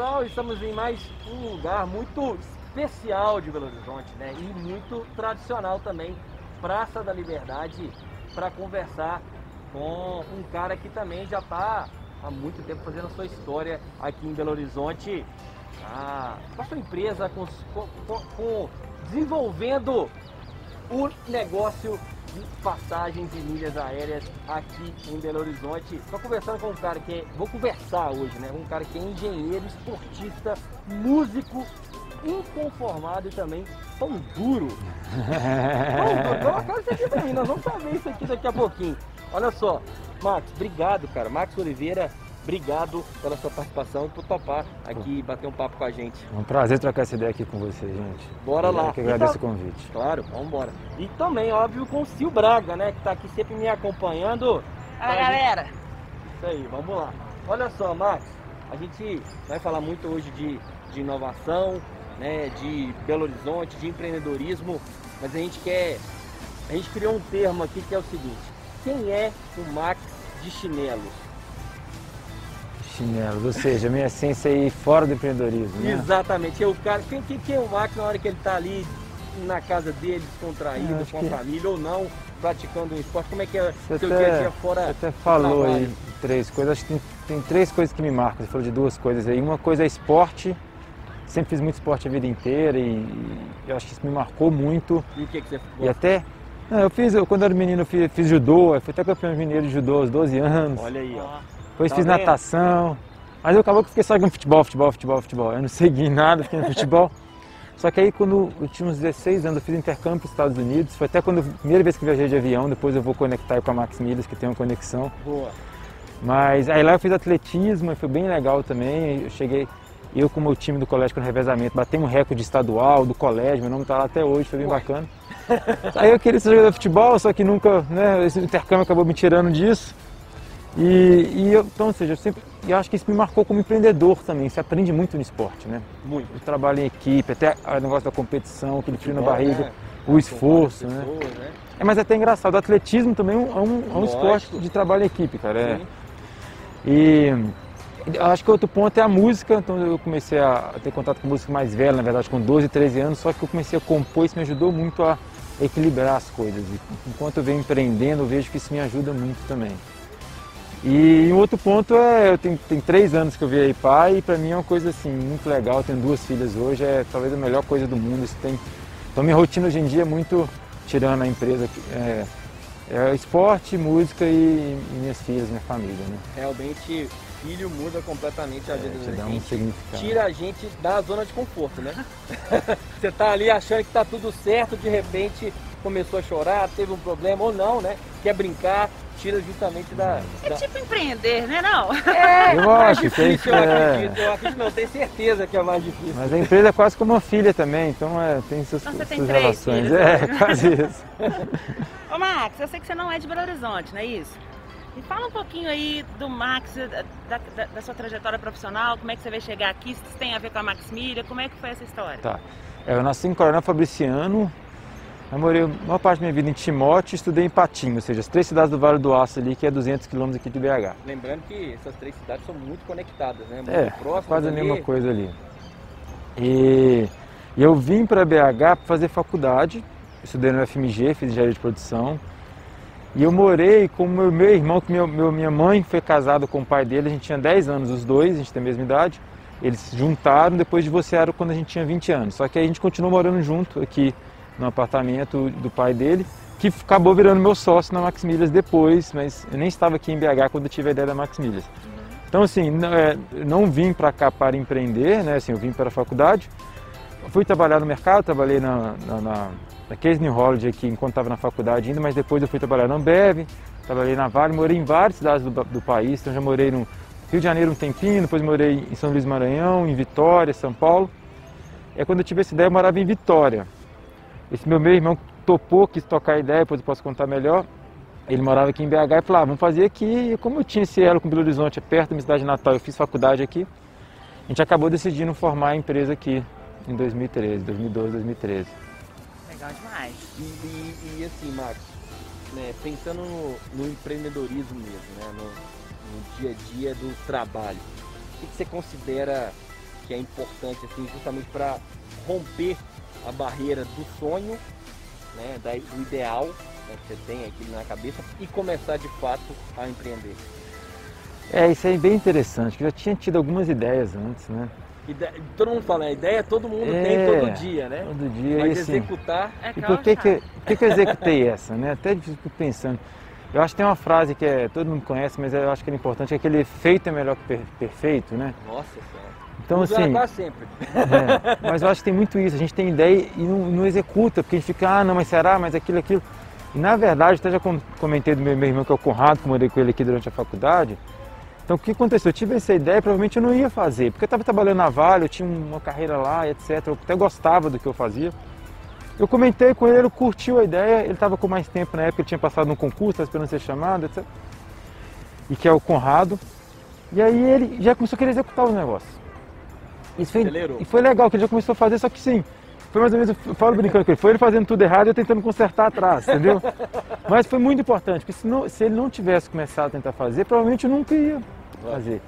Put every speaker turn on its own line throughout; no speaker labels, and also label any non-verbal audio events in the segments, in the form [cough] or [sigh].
Pessoal, estamos em mais um lugar muito especial de Belo Horizonte, né? E muito tradicional também, Praça da Liberdade, para conversar com um cara que também já está há muito tempo fazendo a sua história aqui em Belo Horizonte, ah, com a sua empresa, com, com, com desenvolvendo o negócio de passagens e milhas aéreas aqui em Belo Horizonte. Estou conversando com um cara que é, vou conversar hoje, né? Um cara que é engenheiro, esportista, músico, inconformado e também tão duro. tão duro. Isso aqui pra mim, nós vamos saber isso aqui daqui a pouquinho. Olha só, Max, obrigado, cara. Max Oliveira, obrigado pela sua participação e por topar aqui e bater um papo com a gente.
É um prazer trocar essa ideia aqui com você, gente.
Bora
Eu
lá.
que agradeço
Então-
o convite.
Claro, vamos embora. E também, óbvio, com o Sil Braga, né? Que tá aqui sempre me acompanhando.
Fala, galera.
Isso aí, vamos lá. Olha só, Max, a gente vai falar muito hoje de, de inovação, né, de Belo Horizonte, de empreendedorismo, mas a gente quer. A gente criou um termo aqui que é o seguinte: quem é o Max de chinelos?
Chinelos, ou seja, a minha essência é ir fora do empreendedorismo, né?
Exatamente. É o cara, quem, quem, quem é o Max na hora que ele está ali na casa dele, descontraído,
Eu acho
com a
que-
família ou não, praticando um esporte? Como é que é
Você
o seu dia a
até,
dia fora?
você até falou aí três coisas, acho que tem, tem três coisas que me marcam. Você falou de duas coisas aí. Uma coisa é esporte, sempre fiz muito esporte a vida inteira e, e eu acho que isso me marcou muito.
E o que, que você
E até, não, eu fiz, eu, quando eu era menino, eu fiz, fiz judô, eu fui até campeão mineiro de judô aos 12 anos.
Olha aí, ó.
Depois
Tá
fiz
vendo?
natação. Mas eu acabou que fiquei só com futebol, futebol, futebol, futebol. Eu não segui nada, fiquei no futebol. Só que aí quando eu tinha uns 16 anos, eu fiz intercâmbio para os Estados Unidos. Foi até quando a primeira vez que viajei de avião, depois eu vou conectar com a Max Milhas, que tem uma conexão.
Boa.
Mas aí lá eu fiz atletismo e foi bem legal também. Eu cheguei, eu com o meu time do colégio com revezamento, batemos um recorde estadual do colégio, meu nome está lá até hoje, foi bem
Ué.
bacana. Aí eu queria ser jogador de futebol, só que nunca, né, esse intercâmbio acabou me tirando disso. E, e eu, então, ou seja, eu sempre, eu acho que isso me marcou como empreendedor também. Você aprende muito no esporte, né?
Muito.
O trabalho em equipe, até o negócio da competição, aquele frio na barriga,
né?
o esforço, né?
pessoas, né?
É, mas é até engraçado, o atletismo também é um, é um- é um esporte de trabalho em equipe, cara. É.
Sim.
E eu acho que outro ponto é a música, então eu comecei a ter contato com música mais velha, na verdade com 12, 13 anos, só que eu comecei a compor, isso me ajudou muito a equilibrar as coisas. E enquanto eu venho empreendendo, eu vejo que isso me ajuda muito também. E um outro ponto é, eu tenho, tem três anos que eu virei pai e para mim é uma coisa assim muito legal, tenho duas filhas hoje, é talvez a melhor coisa do mundo. Isso tem... Então minha rotina hoje em dia é muito, tirando a empresa, é, é esporte, música e, e minhas filhas, minha família. Né?
Realmente, filho muda completamente a vida
te
da
um
gente.
significado.
Tira a gente da zona de conforto, né? [laughs] Você tá ali achando que tá tudo certo, de repente começou a chorar, teve um problema ou não, né? Quer brincar, tira justamente da.
É
da...
tipo empreender, né não?
É, [laughs]
Eu acho que
difícil,
tem-
eu
é.
acredito. Eu acredito, não, tenho certeza que é mais difícil.
Mas a empresa é quase como uma filha também, então é, tem suas,
Então você tem
suas
três
relações.
filhos,
É,
né? [laughs]
quase isso.
Ô Max, eu sei que você não é de Belo Horizonte, não é isso? Me fala um pouquinho aí do Max, da, da- da sua trajetória profissional, como é que você veio chegar aqui, se isso tem a ver com a Max Milha, como é que foi essa história?
Tá. É, Eu nasci em Coronel Fabriciano, eu morei a maior parte da minha vida em Timóteo e estudei em Patinho, ou seja, as três cidades do Vale do Aço ali, que é 200 quilômetros aqui de BH.
Lembrando que essas três cidades são muito conectadas, né? Muito
É,
próximas.
quase a
ali.
mesma coisa ali. E, e eu vim para BH para fazer faculdade, estudei no FMG, fiz engenharia de produção. E eu morei com o meu, meu irmão, que meu, meu- minha mãe foi casada com o pai dele, a gente tinha 10 anos os dois, a gente tem a mesma idade. Eles se juntaram, depois divorciaram quando a gente tinha 20 anos. Só que aí a gente continuou morando junto aqui no apartamento do pai dele, que acabou virando meu sócio na Max Milhas depois, mas eu nem estava aqui em BH quando eu tive a ideia da Max Milhas. Então, assim, não, é, não vim para cá para empreender, né? Assim, eu vim para a faculdade. Fui trabalhar no mercado, trabalhei na, na, na, na Case New Holiday aqui enquanto estava na faculdade ainda, mas depois eu fui trabalhar na Ambev, trabalhei na Vale, morei em várias cidades do, do país, então já morei no Rio de Janeiro um tempinho, depois morei em São Luís Maranhão, em Vitória, São Paulo. Aí, quando eu tive essa ideia, eu morava em Vitória. Esse meu meu irmão topou, quis tocar a ideia, depois eu posso contar melhor. Ele morava aqui em BH e falou, ah, vamos fazer aqui. E como eu tinha esse elo com Belo Horizonte, é perto da minha cidade natal, eu fiz faculdade aqui, a gente acabou decidindo formar a empresa aqui em 2013, 2012, 2013.
Legal demais.
E, e- e assim, Max, né, pensando no, no empreendedorismo mesmo, né, no, no dia a dia do trabalho, que, que você considera que é importante, assim, justamente para romper a barreira do sonho, né, da, do ideal né, que você tem aqui na cabeça e começar de fato a empreender?
É, isso aí é bem interessante, que eu já tinha tido algumas ideias antes, né?
Ide- Todo mundo fala, a ideia todo mundo
É,
tem todo dia, né?
Todo dia,
Mas
e assim,
executar,
É
E por que que, por que que eu executei essa, né? Até fico pensando. Eu acho que tem uma frase que é, todo mundo conhece, mas eu acho que é importante, que é aquele feito é melhor que per- perfeito, né?
nossa senhora.
Então assim,
quase sempre.
é, mas eu acho que tem muito isso, a gente tem ideia e não, não executa, porque a gente fica, ah, não, mas será, mas aquilo, aquilo. E na verdade, até já com- comentei do meu, meu irmão que é o Conrado, que eu morei com ele aqui durante a faculdade. Então o que aconteceu? Eu tive essa ideia e provavelmente eu não ia fazer, porque eu estava trabalhando na Vale, eu tinha uma carreira lá, etc. Eu até gostava do que eu fazia. Eu comentei com ele, ele curtiu a ideia, ele estava com mais tempo na época, ele tinha passado num concurso, estava esperando ser chamado, etc. E que é o Conrado. E aí ele já começou a querer executar os negócios. Isso foi,
Acelerou.
e foi legal, que ele já começou a fazer, só que sim, foi mais ou menos, eu falo brincando com ele, foi ele fazendo tudo errado e eu tentando consertar atrás, entendeu? [laughs] Mas foi muito importante, porque se, não- se ele não tivesse começado a tentar fazer, provavelmente eu nunca ia fazer.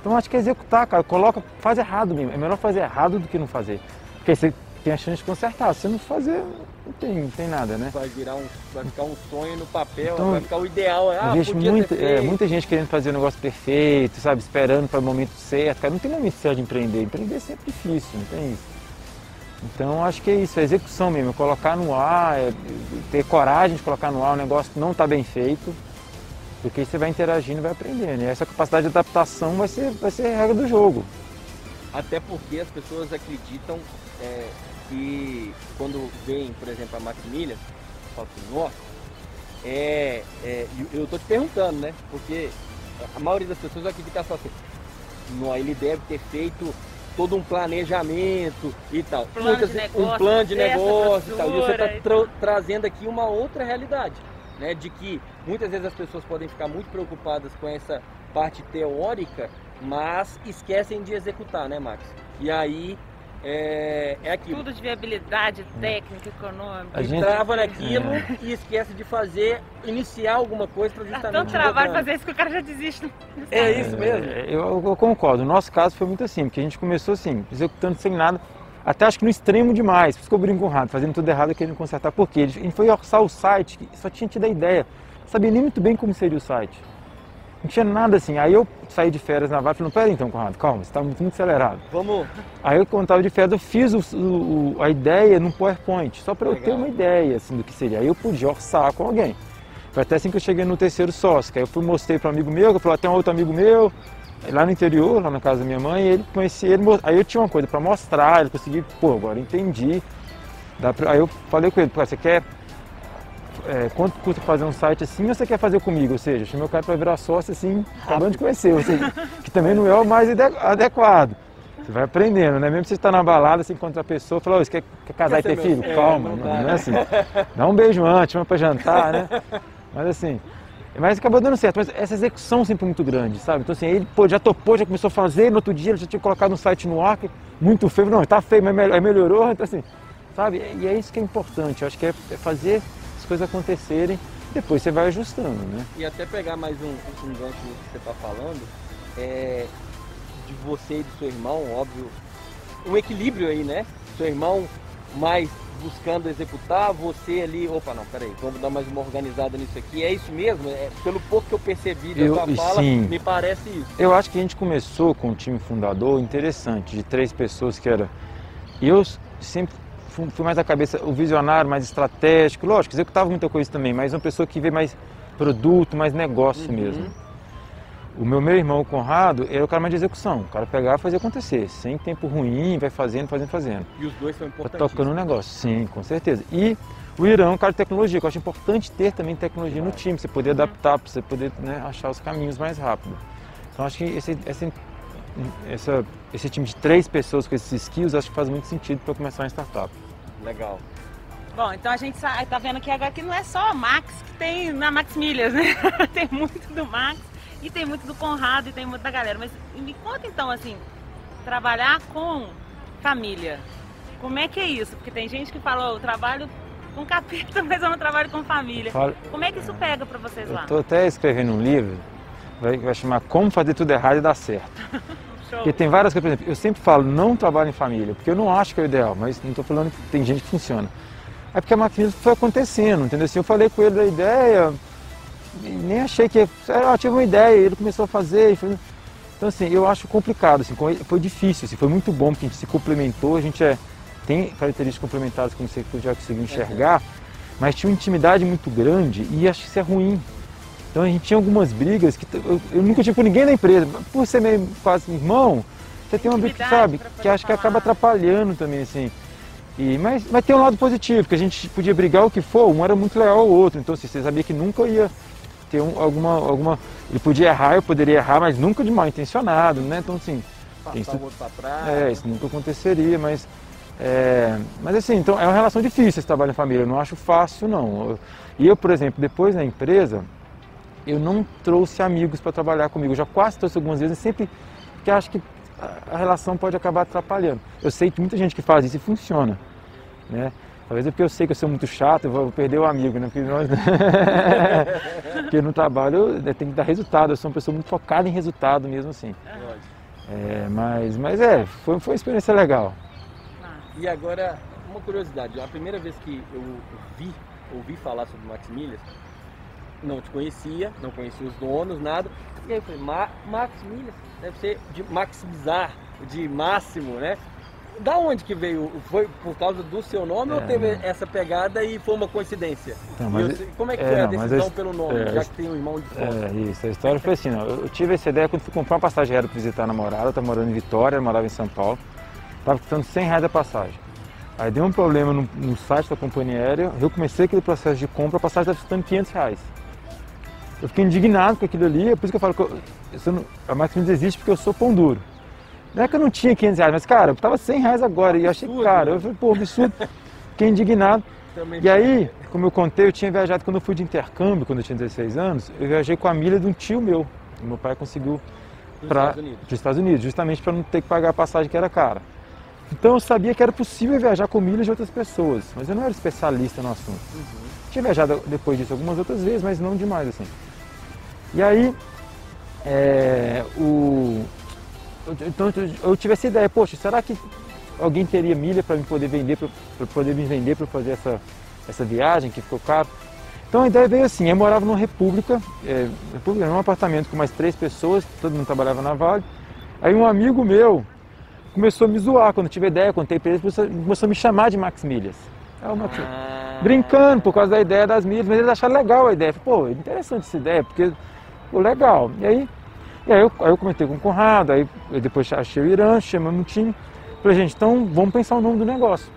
Então acho que é executar, cara, coloca, faz errado mesmo, é melhor fazer errado do que não fazer. Porque aí você tem a chance de consertar, se não fazer, não tem, não tem nada, né?
Vai virar um, vai ficar um sonho no papel,
Então,
vai ficar o ideal. Ah,
vejo muita, é, muita gente querendo fazer o negócio perfeito, sabe? Esperando para o momento certo. Cara, não tem momento certo de empreender. Empreender é sempre difícil, não tem isso. Então acho que é isso, é execução mesmo, é colocar no ar, é ter coragem de colocar no ar um negócio que não está bem feito, porque você vai interagindo e vai aprendendo. E essa capacidade de adaptação vai ser, vai ser a regra do jogo.
Até porque as pessoas acreditam é, que quando veem, por exemplo, a Maximilian, falam assim, nossa, é, é, eu tô te perguntando, né? Porque a maioria das pessoas acredita só assim, não, ele deve ter feito todo um planejamento e tal.
Plano
Muitas
negócio,
um plano de negócio e tal. E você
grossura
está
e
trazendo aqui uma outra realidade, né? De que muitas vezes as pessoas podem ficar muito preocupadas com essa parte teórica, mas esquecem de executar, né, Max? E aí é, é aquilo.
Tudo de viabilidade técnica, econômica.
A
E
gente-
trava naquilo e esquece de fazer, iniciar alguma coisa para
Dá
justamente.
tanto trabalho fazer isso que o cara já desiste.
É isso mesmo?
É, Eu, eu concordo. No nosso caso foi muito assim, porque a gente começou assim, executando sem nada, até acho que no extremo demais. Por isso que eu brinco com o Rato, fazendo tudo errado querendo consertar. Por quê? A gente foi orçar o site, que só tinha tido a ideia. Não sabia nem muito bem como seria o site. Não tinha nada assim. Aí eu saí de férias na Vale e falei, pera então, Conrado, calma, você está muito, muito acelerado.
Vamos.
Aí eu, quando estava de férias, eu fiz o- o- a ideia no PowerPoint, só para eu ter uma ideia assim, do que seria. Aí eu podia orçar com alguém. Foi até assim que eu cheguei no terceiro sócio, que aí eu fui mostrei para um amigo meu, que falou, "Ah, tem um outro amigo meu, lá no interior, lá na casa da minha mãe, ele conhecia ele, aí eu tinha uma coisa para mostrar, ele conseguiu, pô, agora entendi. Pra- aí eu falei com ele, você quer, é, quanto custa fazer um site assim ou você quer fazer comigo? Ou seja, eu chamei o cara para virar sócio assim, acabando de conhecer, ou [laughs] seja, que também não é o mais adequado. Você vai aprendendo, né? Mesmo se você está na balada, você encontra a pessoa e fala, "Ô, você quer, quer casar
Quer
e ter filho?
é,
Calma,
não
não,
dá,
não é assim. Dá um beijo antes, chama para jantar, né? [laughs] Mas assim, mas acabou dando certo. Mas essa execução sempre muito grande, sabe? Então assim, ele pô, já topou, já começou a fazer, no outro dia ele já tinha colocado um site no ar, que muito feio. Não, tá feio, mas melhorou. Então assim, sabe? E é isso que é importante. Eu acho que é é fazer coisas acontecerem, depois você vai ajustando, né?
E até pegar mais um, um gancho que você está falando, é, de você e do seu irmão, óbvio, um equilíbrio aí, né? Seu irmão mais buscando executar, você ali, opa, não, peraí, vamos dar mais uma organizada nisso aqui. É isso mesmo? É, pelo pouco que eu percebi da
Eu-
sua fala,
sim.
me parece isso.
Eu acho que a gente começou com um time fundador interessante, de três pessoas que era. Eu sempre fui mais a cabeça, o visionário, mais estratégico, lógico, executava muita coisa também, mas uma pessoa que vê mais produto, mais negócio
Uhum.
mesmo. O meu, meu irmão, o Conrado, era o cara mais de execução. O cara pegava e fazia acontecer, sem tempo ruim, vai fazendo, fazendo, fazendo.
E os dois são
Tá
importantes.
tocando o negócio, sim, com certeza. E o Irã é um cara de tecnologia, que eu acho importante ter também tecnologia no time, pra você poder adaptar, para você poder né, achar os caminhos mais rápido. Então acho que esse, esse, essa- esse time de três pessoas com esses skills, acho que faz muito sentido para começar uma startup.
Legal.
Bom, então a gente sa- tá vendo que agora que não é só a Max que tem na Max Milhas, né? [laughs] tem muito do Max e tem muito do Conrado e tem muito da galera. Mas me conta então, assim, trabalhar com família. Como é que é isso? Porque tem gente que fala, "Ô, eu trabalho com capeta, [laughs] mas eu não trabalho com família.
Fala-
Como é que isso pega pra vocês
Eu
lá?
estou até escrevendo um livro, vai, vai chamar Como Fazer Tudo Errado e Dar Certo. [laughs] Porque tem várias coisas, por exemplo, eu sempre falo, não trabalho em família, porque eu não acho que é o ideal, mas não estou falando que tem gente que funciona. É porque a Macmillan foi acontecendo, entendeu? Assim, eu falei com ele da ideia, nem achei que. Eu tive uma ideia, ele começou a fazer. Foi... Então, assim, eu acho complicado, assim, foi difícil, assim, foi muito bom, porque a gente se complementou, a gente é, tem características complementares, como você já conseguiu enxergar, mas tinha uma intimidade muito grande e acho que isso é ruim. Então a gente tinha algumas brigas que eu, eu nunca tive com ninguém na empresa. Por ser meio quase irmão, você tem uma briga, sabe, que acho que acaba atrapalhando também, assim. E, mas, mas tem um lado positivo, que a gente podia brigar o que for, um era muito leal ao outro. Então assim, você sabia que nunca ia ter um, alguma, alguma. Ele podia errar, eu poderia errar, mas nunca de mal intencionado, né? Então assim.
Passar isso, o outro pra trás.
É, isso nunca aconteceria, mas. É, mas assim, então é uma relação difícil esse trabalho em família, eu não acho fácil não. E eu, por exemplo, depois na empresa, eu não trouxe amigos para trabalhar comigo. Eu já quase trouxe algumas vezes, sempre que acho que a relação pode acabar atrapalhando. Eu sei que muita gente que faz isso e funciona, né? Talvez é porque eu sei que eu sou muito chato, eu vou perder o amigo, né? Porque, nós... [laughs] porque no trabalho tem que dar resultado, eu sou uma pessoa muito focada em resultado mesmo assim. É, mas, mas é, foi, foi uma experiência legal.
E agora, uma curiosidade, a primeira vez que eu vi, ouvi falar sobre Max Milhas, não te conhecia, não conhecia os donos, nada. E aí eu falei, Ma Max Milhas, deve ser de maximizar, de máximo, né? Da onde que veio? Foi por causa do seu nome é, ou teve essa pegada e foi uma coincidência?
Mas,
eu, como é que é, foi a decisão pelo nome, é, já que tem um irmão de fora?
É, isso, a história foi assim, eu tive essa ideia quando fui comprar uma passagem aérea para visitar a namorada, eu estava morando em Vitória, eu morava em São Paulo, estava custando 100 reais a passagem. Aí deu um problema no, no, site da companhia aérea, eu comecei aquele processo de compra, a passagem estava custando 500 reais. Eu fiquei indignado com aquilo ali, é por isso que eu falo que eu, eu não, a máquina existe porque eu sou pão duro. Não é que eu não tinha 500 reais, mas cara, eu tava 100 reais agora e eu achei, cara, eu falei, pô, absurdo. Fiquei indignado. Também e aí, como eu contei, eu tinha viajado quando eu fui de intercâmbio, quando eu tinha 16 anos, eu viajei com a milha de um tio meu. Meu pai conseguiu para os Estados Unidos, justamente para não ter que pagar a passagem que era cara. Então eu sabia que era possível viajar com milhas de outras pessoas, mas eu não era especialista no assunto. Uhum. Tinha viajado depois disso algumas outras vezes, mas não demais assim. E aí, é, o, então eu tive essa ideia, poxa, será que alguém teria milha para me poder vender, para poder me vender para fazer essa, essa viagem que ficou caro? Então a ideia veio assim, eu morava numa república, é, república, num apartamento com mais três pessoas, todo mundo trabalhava na Vale. Aí um amigo meu começou a me zoar quando eu tive ideia, contei para ele, começou a me chamar de Max Milhas. É o Max ah. Brincando por causa da ideia das milhas, mas eles acharam legal a ideia. Pô, interessante essa ideia, porque pô, legal. E aí, e aí, eu, aí eu comentei com o Conrado, aí depois achei o Irã, chamamos um time. Falei, gente, então vamos pensar o nome do negócio.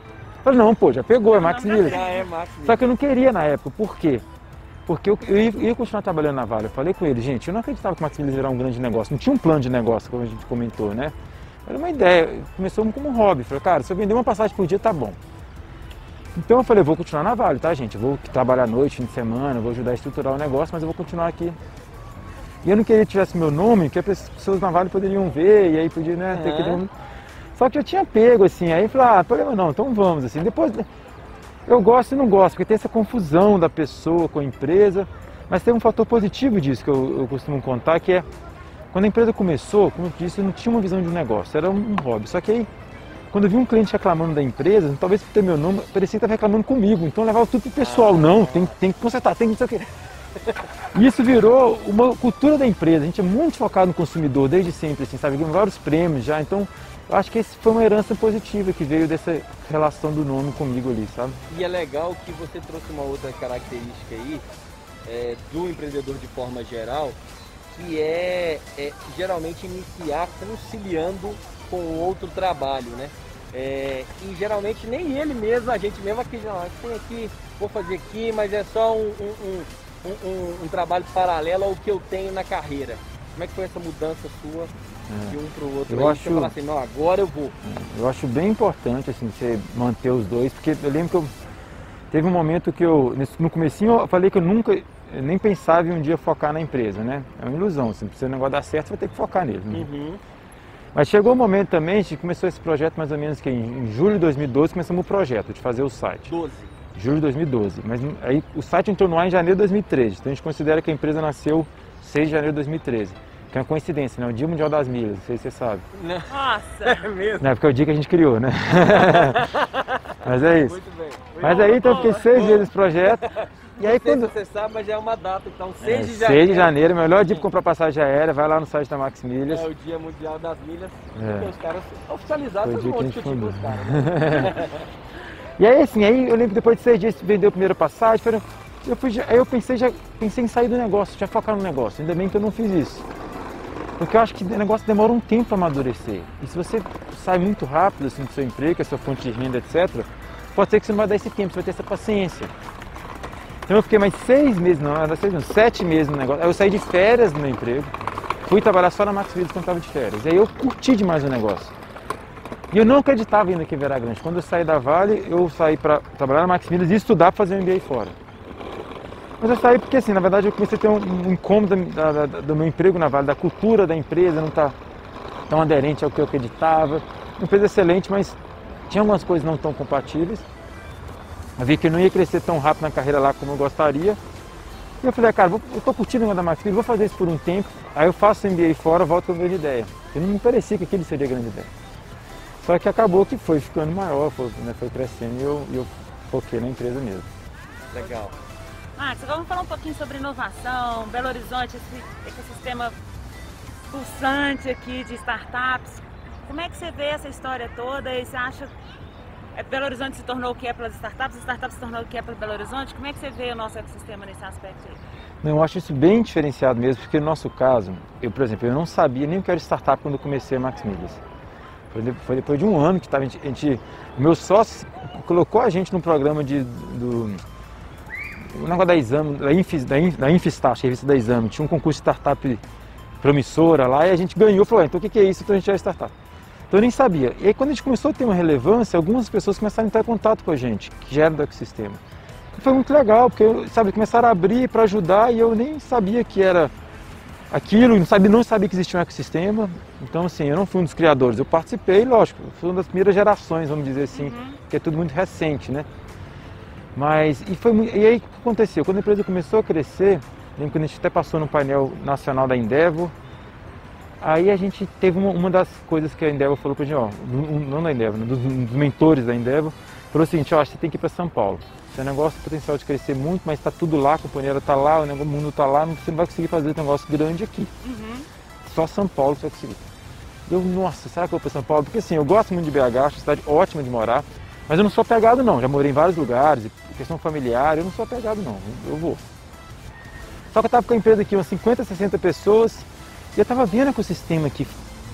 Falei, não, pô, já pegou, é Max Milhas.
É Max
Só que eu não queria na época, por quê? Porque eu, eu, ia, eu, ia, continuar trabalhando na Vale. Eu falei com ele, gente, eu não acreditava que o Max ia virar um grande negócio. Não tinha um plano de negócio, como a gente comentou, né? Era uma ideia. Começou como um hobby. Falei, cara, se eu vender uma passagem por dia, tá bom. Então eu falei, vou continuar na Vale, tá, gente? Eu vou trabalhar à noite, fim de semana, vou ajudar a estruturar o negócio, mas eu vou continuar aqui. E eu não queria que tivesse meu nome, porque as pessoas na Vale poderiam ver, e aí podia, né, ter que... Só que eu tinha pego, assim, aí falei, ah, problema não, então vamos, assim. Depois, eu gosto e não gosto, porque tem essa confusão da pessoa com a empresa, mas tem um fator positivo disso que eu, eu costumo contar, que é, quando a empresa começou, como eu disse, eu não tinha uma visão de um negócio, era um hobby. Só que aí quando eu vi um cliente reclamando da empresa, talvez por ter meu nome, parecia que estava reclamando comigo. Então eu levava tudo pro pessoal. Não, tem, tem que consertar, tem que não sei o quê. E isso virou uma cultura da empresa. A gente é muito focado no consumidor desde sempre, assim, sabe? Ganhamos vários prêmios já. Então eu acho que esse foi uma herança positiva que veio dessa relação do nome comigo ali, sabe?
E é legal que você trouxe uma outra característica aí é, do empreendedor de forma geral, que é, é geralmente iniciar conciliando com outro trabalho, né? É, e geralmente nem ele mesmo, a gente mesmo aqui, não, tem aqui, vou fazer aqui, mas é só um, um, um, um, trabalho paralelo ao que eu tenho na carreira. Como é que foi essa mudança sua é. de um para o outro?
Eu acho, você
assim, não, agora eu vou.
Eu acho bem importante assim, você manter os dois, porque eu lembro que eu, teve um momento que eu, no comecinho eu falei que eu nunca, eu nem pensava em um dia focar na empresa, né? É uma ilusão, assim, se o negócio dar certo, você vai ter que focar nele. Né? Uhum. Mas chegou o um momento também, a gente começou esse projeto mais ou menos que em, julho de 2012 começamos o projeto de fazer o site.
12.
Julho de 2012. Mas aí o site entrou no ar em janeiro de 2013. Então a gente considera que a empresa nasceu 6 de janeiro de 2013. Que é uma coincidência, né? O Dia Mundial das Milhas, não sei se você sabe.
Nossa!
É mesmo?
Não, porque é o dia que a gente criou, né? [laughs] Mas é isso.
Muito bem.
Mas aí então eu fiquei seis meses nesse projeto. E aí
Não sei
quando.
se você sabe, mas já é uma data, então 6
É,
de
6
janeiro.
de janeiro, melhor dia para comprar passagem aérea, vai lá no site da Max Milhas.
É o Dia Mundial das Milhas.
É.
porque Os caras oficializaram,
Foi dia
vão
que
discutir com os caras. né? [laughs]
E aí assim, aí eu lembro que depois de seis dias vendeu a primeira passagem, eu fui, aí eu pensei, já pensei em sair do negócio, já focar no negócio. Ainda bem que eu não fiz isso. Porque eu acho que o negócio demora um tempo para amadurecer. E se você sai muito rápido assim, do seu emprego, a sua fonte de renda, etc., pode ser que você não vai dar esse tempo, você vai ter essa paciência. Então eu fiquei mais seis meses, não, era seis, sete meses no negócio. Aí eu saí de férias do meu emprego, fui trabalhar só na Max Milhas quando estava de férias. E aí eu curti demais o negócio. E eu não acreditava ainda que Vera Grande. Quando eu saí da Vale, eu saí para trabalhar na Max Milhas e estudar para fazer um MBA fora. Mas eu saí porque, assim, na verdade, eu comecei a ter um, incômodo da- da- do meu emprego na Vale, da cultura da empresa, não estar tão aderente ao que eu acreditava. Uma empresa excelente, mas tinha algumas coisas não tão compatíveis. Eu vi que eu não ia crescer tão rápido na carreira lá como eu gostaria. E eu falei, ah, cara, vou- eu estou curtindo o da Max Milhas, vou fazer isso por um tempo. Aí eu faço o MBA fora, volto com a grande ideia. E não me parecia que aquele seria grande ideia. Só que acabou que foi ficando maior, foi, né, foi crescendo e eu, eu foquei na empresa mesmo.
Legal.
Max, agora vamos falar um pouquinho sobre inovação, Belo Horizonte, esse ecossistema pulsante aqui de startups. Como é que você vê essa história toda e você acha é, Belo Horizonte se tornou o que é pelas startups, as startups se tornou o que é para Belo Horizonte? Como é que você vê o nosso ecossistema nesse aspecto aí?
Não, eu acho isso bem diferenciado mesmo, porque no nosso caso, eu, por exemplo, eu não sabia nem o que era startup quando eu comecei a Max Milhas. Foi, de- foi depois de um ano que tava, a gente, o meu sócio colocou a gente no programa de, do, o negócio da exame, da, Infis, da, In- da Infistar, revista da exame, tinha um concurso de startup promissora lá e a gente ganhou, falou, "Ah, então o que é isso? Então a gente é startup. Então eu nem sabia. E aí quando a gente começou a ter uma relevância, algumas pessoas começaram a entrar em contato com a gente, que já eram do ecossistema. E foi muito legal, porque sabe, começaram a abrir para ajudar e eu nem sabia que era aquilo, não sabia, não sabia que existia um ecossistema. Então assim, eu não fui um dos criadores, eu participei, lógico, fui uma das primeiras gerações, vamos dizer assim, que é tudo muito recente, né? Mas, e, foi, e aí o que aconteceu? Quando a empresa começou a crescer, lembro que a gente até passou no painel nacional da Endeavor, aí a gente teve uma, uma das coisas que a Endeavor falou pra gente, ó, não da Endeavor, né, dos, dos mentores da Endeavor, falou o seguinte, ó, você tem que ir para São Paulo. Seu negócio tem potencial de crescer muito, mas está tudo lá, a companheira está lá, o mundo está lá, você não vai conseguir fazer esse negócio grande aqui. Só São Paulo você vai conseguir. Eu, nossa, será que eu vou para São Paulo? Porque assim, eu gosto muito de BH, acho uma cidade ótima de morar, mas eu não sou apegado não, já morei em vários lugares, questão familiar, eu não sou apegado não, eu vou. Só que eu estava com a empresa aqui, umas 50, 60 pessoas, e eu estava vendo o ecossistema aqui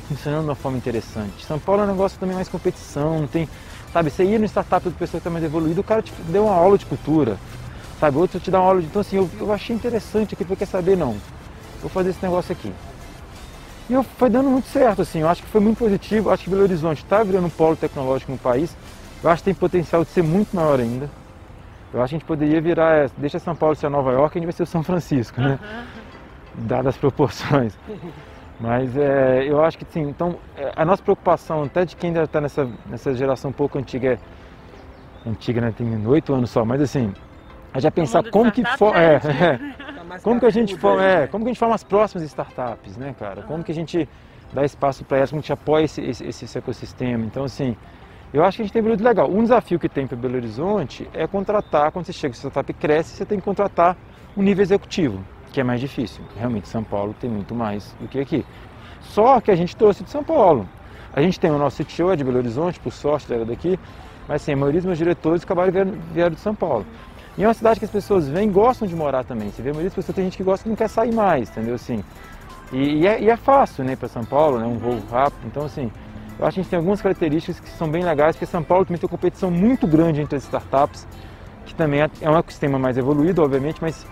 funcionando de uma forma interessante. São Paulo é um negócio também mais competição, não tem. Sabe, você ia no startup do pessoa que está mais evoluído, o cara te deu uma aula de cultura, sabe? Outro te dá uma aula de. Então, assim, eu, eu achei interessante aqui, porque quer saber, não, vou fazer esse negócio aqui. E eu, foi dando muito certo, assim, eu acho que foi muito positivo. Acho que Belo Horizonte está virando um polo tecnológico no país. Eu acho que tem potencial de ser muito maior ainda. Eu acho que a gente poderia virar, é, deixa São Paulo ser Nova York, a gente vai ser o São Francisco, né? Dadas as proporções. [laughs] Mas é, eu acho que sim, então é, a nossa preocupação, até de quem ainda está nessa, nessa geração um pouco antiga, é, antiga, né? Tem oito anos só, mas assim, é já pensar
mundo
como que for, é,
é
é,
Tá mais
como que a gente
aí,
é,
né?
como que a gente forma as próximas startups, né, cara? Como que a gente dá espaço para elas, como que a gente apoia esse, esse, esse ecossistema. Então, assim, eu acho que a gente tem muito legal. Um desafio que tem para Belo Horizonte é contratar, quando você chega, se a startup cresce, você tem que contratar um nível executivo, que é mais difícil. Realmente, São Paulo tem muito mais do que aqui. Só que a gente trouxe de São Paulo. A gente tem o nosso CTO, é de Belo Horizonte, por sorte, era daqui, mas assim, a maioria dos meus diretores acabaram vieram, vieram de São Paulo. E é uma cidade que as pessoas vêm e gostam de morar também. Você vê a maioria das pessoas, tem gente que gosta e não quer sair mais, entendeu? Assim, e, e é, e é fácil, né, para São Paulo, né, um voo rápido. Então, assim, eu acho que a gente tem algumas características que são bem legais, porque São Paulo também tem uma competição muito grande entre as startups, que também é é um ecossistema mais evoluído, obviamente, mas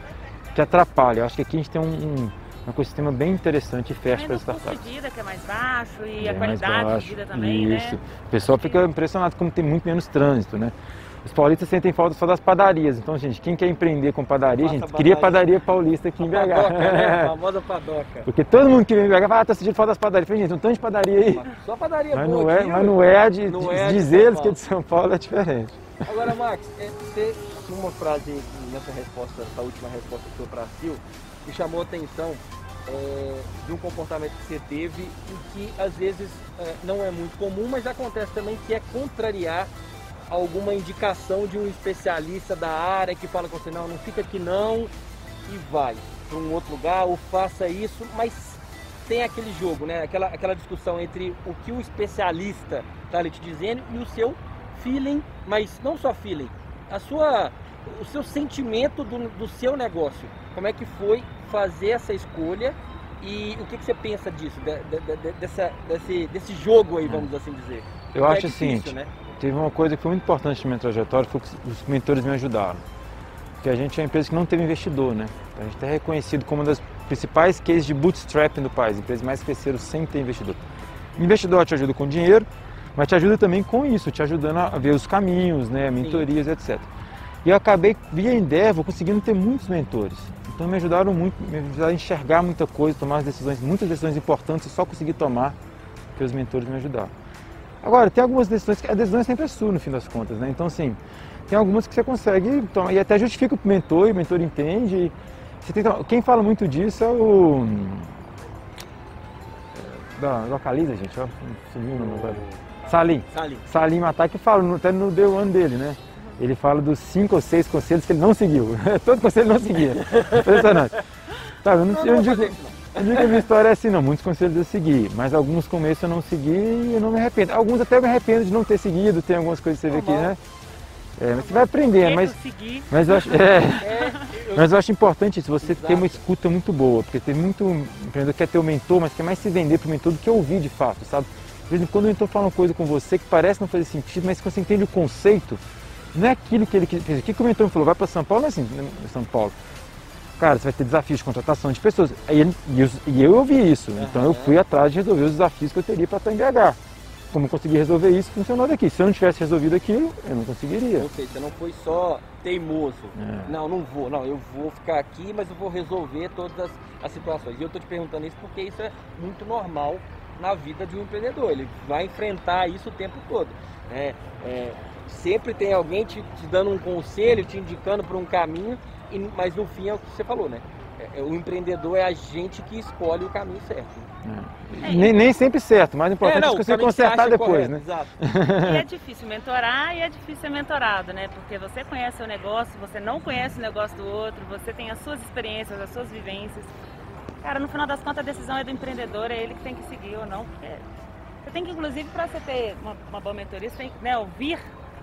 que atrapalha. Eu acho que aqui a gente tem um, um- um ecossistema bem interessante e fecha para as startups.
de vida que é mais baixo e a
Bem
qualidade
baixo.
de vida também,
Isso.
né?
O pessoal fica impressionado como tem muito menos trânsito, né? Os paulistas sentem falta só das padarias. Então, gente, quem quer empreender com padaria,
Faça
gente, cria
padaria.
paulista aqui em BH.
Padoca, né? A [laughs] famosa padoca.
Porque todo mundo que vem em BH fala, ah, tá sentindo falta das padarias. Falei, gente, um tanto de padaria aí.
Só padaria
Mas
boa
não é,
aqui,
mas não é a de,
Não
de,
é de
dizer que é de São Paulo é diferente.
Agora, Max, é, você uma frase nessa resposta, essa última resposta sua para Sil, que chamou a atenção, é, de um comportamento que você teve e que às vezes é, não é muito comum, mas acontece também que é contrariar alguma indicação de um especialista da área que fala com você, não, não fica aqui não e vai para um outro lugar ou faça isso, mas tem aquele jogo, né? Aquela, aquela discussão entre o que o especialista está ali te dizendo e o seu feeling, mas não só feeling, a sua, o seu sentimento do, do seu negócio. Como é que foi fazer essa escolha e o que, que você pensa disso, de, de, de, dessa, desse, desse jogo aí, vamos assim dizer?
Eu é acho é difícil, assim, né? teve uma coisa que foi muito importante na minha trajetória, foi que os mentores me ajudaram. Porque a gente é uma empresa que não teve investidor, né? A gente é reconhecido como uma das principais cases de bootstrapping do país, empresas mais cresceram sem ter investidor. O investidor te ajuda com dinheiro, mas te ajuda também com isso, te ajudando a ver os caminhos, né, mentorias, Sim. etc. E eu acabei, via Endeavor, conseguindo ter muitos mentores. Então me ajudaram muito, me ajudaram a enxergar muita coisa, tomar as decisões, muitas decisões importantes eu só consegui tomar porque os mentores me ajudaram. Agora, tem algumas decisões que a decisão é sempre é sua no fim das contas, né? Então, assim, tem algumas que você consegue tomar, e até justifica o mentor, e o mentor entende. Quem fala muito disso é o. Da, localiza, gente, ó, sumiu o nome agora. Salim.
Salim.
Salim Matar, que fala, até no The One dele, né? Ele fala dos cinco ou seis conselhos que ele não seguiu. [laughs] Todo conselho ele não seguia. Impressionante. Tá, eu não, não, eu não, digo, eu digo que a minha história é assim, não, muitos conselhos eu segui, mas alguns começos eu não segui e eu não me arrependo. Alguns até eu me arrependo de não ter seguido, tem algumas coisas que você vê aqui, né? É, mas você vai aprender, mas, mas, eu acho, é, é mas eu acho importante isso, você Exato. ter uma escuta muito boa, porque tem muito empreendedor que quer ter o um mentor, mas quer mais se vender para o mentor do que ouvir de fato, sabe? De vez em quando o mentor fala uma coisa com você que parece não fazer sentido, mas que você entende o conceito, não é aquilo que ele fez. O que o mentor me falou? Vai para São Paulo, não é assim, né, São Paulo. Cara, você vai ter desafios de contratação de pessoas. E, e, eu, e eu ouvi isso, uhum. então eu fui atrás de resolver os desafios que eu teria para estar em BH como eu consegui resolver isso, funcionou daqui. Se eu não tivesse resolvido aquilo, eu não conseguiria.
Ou seja, você não foi só teimoso. É. Não, não vou. Não, eu vou ficar aqui, mas eu vou resolver todas as, as situações. E eu estou te perguntando isso porque isso é muito normal na vida de um empreendedor. Ele vai enfrentar isso o tempo todo. Né? É, sempre tem alguém te, te, dando um conselho, te indicando para um caminho, e, mas no fim é o que você falou, né? É, o empreendedor é a gente que escolhe o caminho certo.
É. Nem, nem, sempre certo, mas o importante é, não, é você consertar depois, correto, né?
Exato. e é difícil mentorar e é difícil ser mentorado, né? Porque você conhece o negócio, você não conhece o negócio do outro, você tem as suas experiências, as suas vivências. Cara, no final das contas a decisão é do empreendedor, é ele que tem que seguir ou não. Porque você tem que, inclusive, para você ter uma, uma boa mentoria, você tem que né, ouvir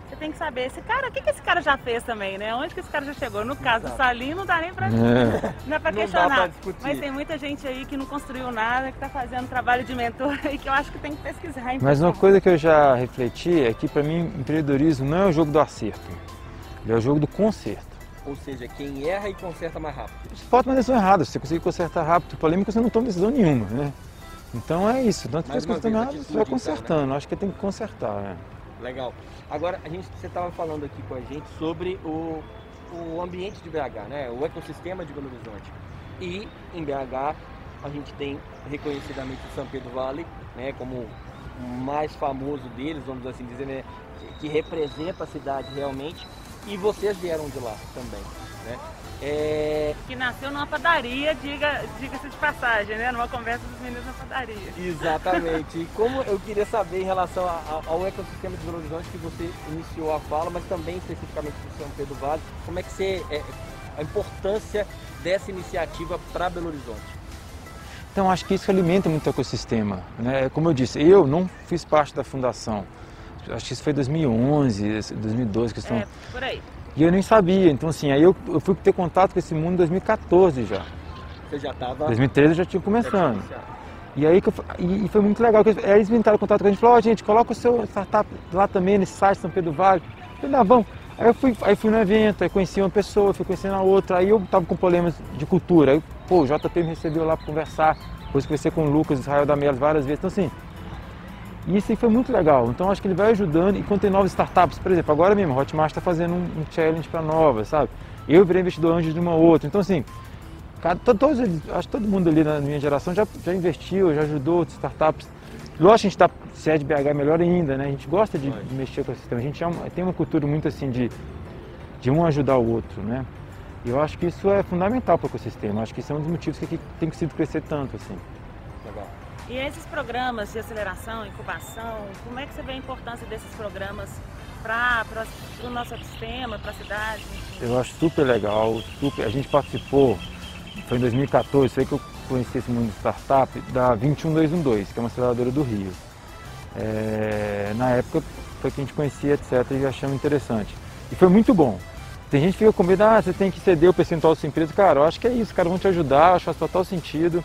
você tem que saber, esse cara, o que, que esse cara já fez também, né? Onde que esse cara já chegou? No caso do Salim, não dá nem pra, é. não é pra [laughs] questionar. Pra mas tem muita gente aí que não construiu nada, que tá fazendo trabalho de mentor [laughs] e que eu acho que tem que pesquisar.
Mas uma coisa que eu já refleti é que para mim empreendedorismo não é o jogo do acerto, é o jogo do conserto.
Ou seja, quem erra e conserta mais rápido.
Falta uma decisão errada, se você conseguir consertar rápido, o problema é que você não toma decisão nenhuma, né? Então é isso, tanto que você você vai consertando, então, né? acho que tem que consertar. Né?
Legal. Agora, a gente, você estava falando aqui com a gente sobre o, o ambiente de BH, né? o ecossistema de Belo Horizonte. E em BH a gente tem reconhecidamente o São Pedro Vale né? como o mais famoso deles, vamos assim dizer, né? que, que representa a cidade realmente. E vocês vieram de lá também. Né?
É... Que nasceu numa padaria, diga-se diga de passagem, né? Numa conversa dos meninos na padaria.
Exatamente. E como [laughs] eu queria saber em relação ao ecossistema de Belo Horizonte, que você iniciou a fala, mas também especificamente do São Pedro Vale, como é que você. É, a importância dessa iniciativa para Belo Horizonte?
Então, acho que isso alimenta muito o ecossistema. Né? Como eu disse, eu não fiz parte da fundação. Acho que isso foi 2011, 2012 que estão. É,
por aí.
E eu nem sabia. Então, assim, aí eu, eu fui ter contato com esse mundo em 2014 já.
Você já estava.
2013 eu já tinha começando. E aí que eu, e, foi muito legal, porque eles entraram em contato com a gente e falaram, oh, gente, coloca o seu startup lá também nesse site São Pedro Vale. Eu falei, não, vamos. Aí eu fui, aí fui no evento, aí conheci uma pessoa, fui conhecendo a outra, aí eu tava com problemas de cultura. Aí, pô, o JP me recebeu lá para conversar, depois conversei com o Lucas, Israel da Melas várias vezes. Então assim, e isso aí foi muito legal. Então acho que ele vai ajudando. E quando tem novas startups, por exemplo, agora mesmo, a Hotmart está fazendo um, challenge para novas, sabe? Eu virei investidor antes de uma outra. Então, assim, todos, acho que todo mundo ali na minha geração já, já investiu, já ajudou outras startups. Lógico que a gente está, se é de BH, melhor ainda, né? A gente gosta de, de mexer com o sistema. A gente é uma, tem uma cultura muito assim de, de um ajudar o outro, né? Eu acho que isso é fundamental para o ecossistema. Acho que isso é um dos motivos que tem conseguido crescer tanto assim.
Legal. E esses programas de aceleração, incubação, como é que você vê a importância desses programas para o nosso sistema, para a cidade? Enfim?
Eu acho super legal. Super. A gente participou, foi em 2014, foi que eu conheci esse mundo de startup, da 21212, que é uma aceleradora do Rio. É, na época foi que a gente conhecia, etc, e achamos interessante. E foi muito bom. Tem gente que fica com medo, ah, você tem que ceder o percentual da sua empresa. Cara, eu acho que é isso, cara, vão te ajudar, acho que faz total sentido.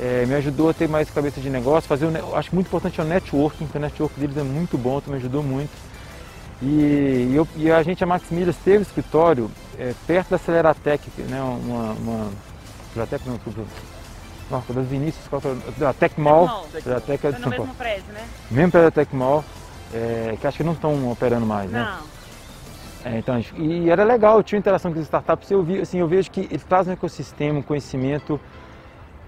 É, me ajudou a ter mais cabeça de negócio, fazer o, acho muito importante é o networking, porque o network deles é muito bom, me ajudou muito. E, eu, e, a gente, a Max Milhas, teve escritório é, perto da Aceleratec, né, uma, uma Aceleratec não, Marco das Vinícius, qual é da Tecmol.
Tecmol. É no mesmo prédio, né?
Mesmo prédio da Tecmol, é, que acho que não estão operando mais, né?
Não.
É, então, e era legal, tinha interação com as startups, eu, vi, assim, eu vejo que eles trazem um ecossistema, um conhecimento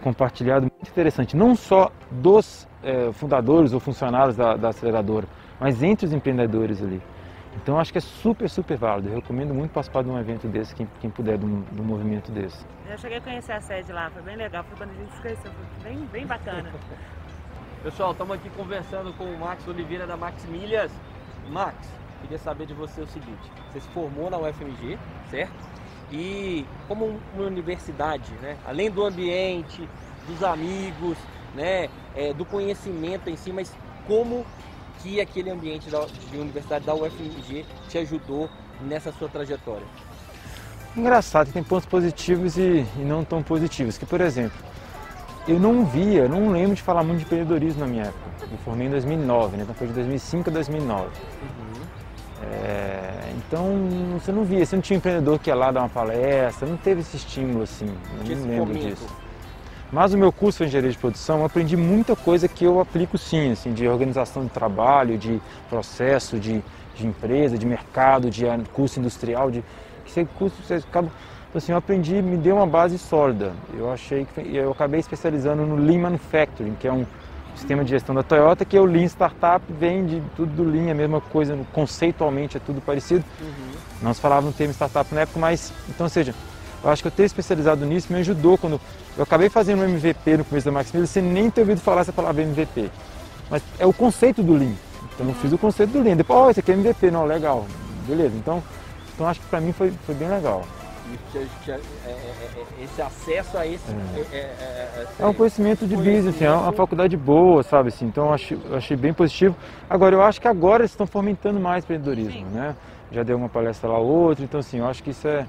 compartilhado muito interessante, não só dos é, fundadores ou funcionários da, da, aceleradora, mas entre os empreendedores ali. Então acho que é super, super válido. Eu recomendo muito participar de um evento desse, quem, quem puder, de um, de um movimento desse.
Eu cheguei a conhecer a sede lá, foi bem legal, foi quando a gente se conheceu, foi bem, bem bacana. [laughs]
Pessoal, estamos aqui conversando com o Max Oliveira da Max Milhas. Max, queria saber de você o seguinte: você se formou na UFMG, certo? E como uma universidade, né? Além do ambiente, dos amigos, né? É, do conhecimento em si, mas como que aquele ambiente da, de universidade da UFMG te ajudou nessa sua trajetória?
Engraçado, tem pontos positivos e, e não tão positivos. Que, por exemplo, eu não via, não lembro de falar muito de empreendedorismo na minha época. Eu formei em 2009, né? então foi de 2005 a 2009. Uhum. É, então você não via, você não tinha empreendedor que ia lá dar uma palestra, não teve esse estímulo assim, não lembro disso. Mas o meu curso de engenharia de produção, eu aprendi muita coisa que eu aplico sim, assim, de organização de trabalho, de processo, de, de empresa, de mercado, de curso industrial, de que você curso você acaba então, assim, eu aprendi, me deu uma base sólida. Eu achei que eu acabei especializando no Lean Manufacturing, que é um sistema de gestão da Toyota, que é o Lean Startup, vem de tudo do Lean, a mesma coisa, conceitualmente é tudo parecido. Uhum. Nós falávamos no termo startup na época, mas, então, ou seja, eu acho que eu ter especializado nisso me ajudou quando eu acabei fazendo um MVP no começo da Max Miller, sem nem ter ouvido falar essa palavra MVP. Mas é o conceito do Lean. Então eu fiz o conceito do Lean. Depois, oh, esse aqui é MVP, não, legal, beleza. Então, então acho que para mim foi, foi bem legal.
É, é, é, esse acesso a esse.
É, é, é um conhecimento de business, assim, é uma faculdade boa, sabe? Assim, então eu achei, eu achei bem positivo. Agora, eu acho que agora eles estão fomentando mais empreendedorismo, Sim. né? Já deu uma palestra lá, outra, então assim, eu acho que isso é.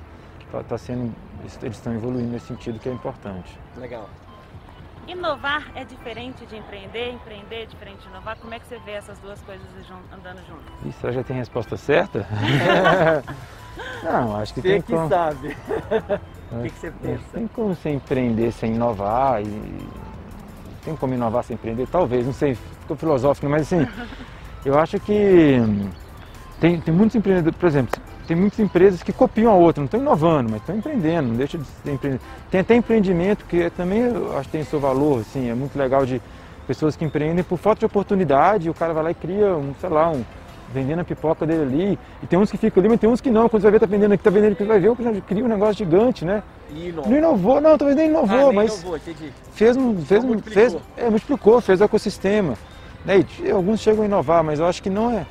Tá, tá sendo. Eles estão evoluindo nesse sentido que é importante.
Legal.
Inovar é diferente de empreender, empreender é diferente de inovar. Como é que você vê essas duas coisas andando juntas?
Isso já tem a resposta certa? [laughs] Não, acho que
você
tem
que como... sabe. [laughs] o que, que, você pensa?
Tem como você empreender sem inovar e tem como inovar sem empreender? Talvez, não sei, ficou filosófico, mas assim, [laughs] eu acho que tem, tem muitos empreendedores, por exemplo, tem muitas empresas que copiam a outra, não estão inovando, mas estão empreendendo, não deixa de ser empreendedor. Tem até empreendimento que também eu acho que tem seu valor, assim, é muito legal de pessoas que empreendem por falta de oportunidade, o cara vai lá e cria um, sei lá, um, vendendo a pipoca dele ali. E tem uns que ficam ali, mas tem uns que não. Quando você vai ver, tá vendendo aqui, tá vendendo aqui, vai ver, o já cria um negócio gigante, né?
E
inovou. Não inovou, não, talvez nem inovou, ah, mas.
Inovou.
Fez um. Fez um fez, é, multiplicou, fez o ecossistema. Né? E alguns chegam a inovar, mas eu acho que não é.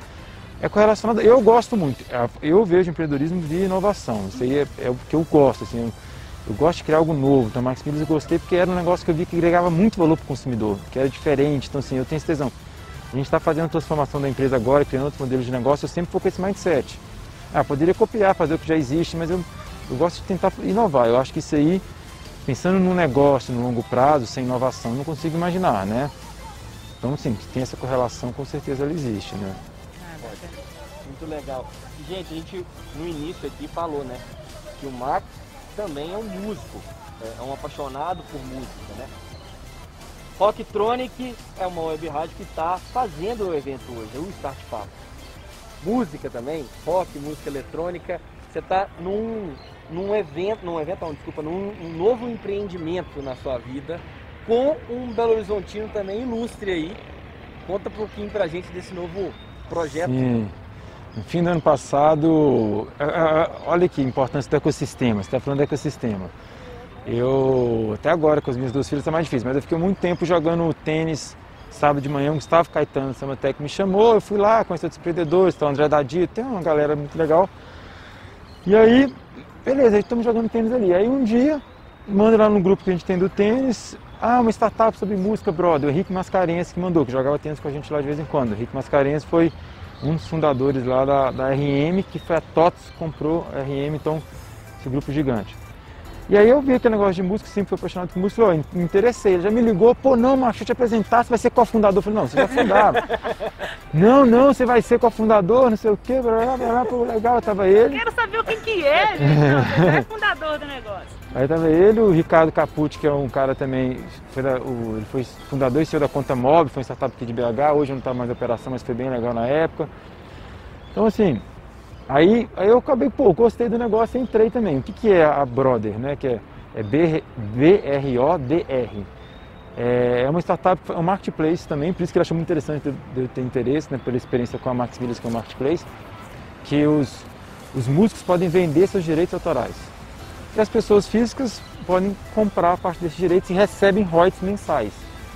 É correlacionado. Eu gosto muito. É, eu vejo empreendedorismo de inovação. Isso aí é, é o que eu gosto. Assim, eu, eu, gosto de criar algo novo. Então, Max Mills eu gostei porque era um negócio que eu vi que agregava muito valor para o consumidor, que era diferente. Então, assim, eu tenho esse tesão. A gente está fazendo a transformação da empresa agora, criando outros modelos de negócio, eu sempre vou com esse mindset. Ah, poderia copiar, fazer o que já existe, mas eu, eu gosto de tentar inovar. Eu acho que isso aí, pensando no negócio no longo prazo, sem inovação, não consigo imaginar, né? Então, sim, tem essa correlação, com certeza ela existe, né?
Muito legal. Gente, a gente no início aqui falou, né? Que o Max também é um músico, é um apaixonado por música, né? Rocktronic é uma web rádio que está fazendo o evento hoje, o Start Papo. Música também, rock, música eletrônica. Você está num, num evento, num evento, não, desculpa, num um novo empreendimento na sua vida, com um Belo Horizontino também ilustre aí. Conta um pouquinho pra gente desse novo projeto.
Sim. No fim do ano passado, olha que importância do ecossistema, você está falando do ecossistema. Eu, até agora com as minhas duas filhas está mais difícil, mas eu fiquei muito tempo jogando tênis sábado de manhã, o Gustavo Caetano, Samatec, me chamou, eu fui lá, conheci outros empreendedores, o André Dadi, tem uma galera muito legal. E aí, beleza, estamos jogando tênis ali. Aí um dia, manda lá no grupo que a gente tem do tênis, ah, uma startup sobre música, brother, o Henrique Mascarenhas que mandou, que jogava tênis com a gente lá de vez em quando. O Henrique Mascarenhas foi um dos fundadores lá da, da RM, que foi a TOTS que comprou a RM, então esse grupo gigante. E aí eu vi aquele negócio de música, sempre fui apaixonado por música, falei, me interessei, ele já me ligou, pô, não, macho, eu te apresentar, você vai ser cofundador. Eu falei, não, você já fundava. [laughs] não, não, você vai ser cofundador, não sei o quê, blá, blá, blá, pô, legal, tava ele.
Quero saber o que que é, gente, não, você é fundador do negócio.
Aí tava ele, o Ricardo Capucci, que é um cara também, foi da, o, ele foi fundador e CEO da Conta Mob, foi um startup aqui de BH, hoje não está mais em operação, mas foi bem legal na época. Então assim, aí, aí eu acabei, pô, gostei do negócio e entrei também. O que, que é a Brother, né? Que é, é B-R-O-D-R. É, é uma startup, é um marketplace também, por isso que eu acho muito interessante de eu ter interesse, né, pela experiência com a Max Milhas, que é o marketplace, que os, os músicos podem vender seus direitos autorais. E as pessoas físicas podem comprar parte desses direitos e recebem royalties mensais.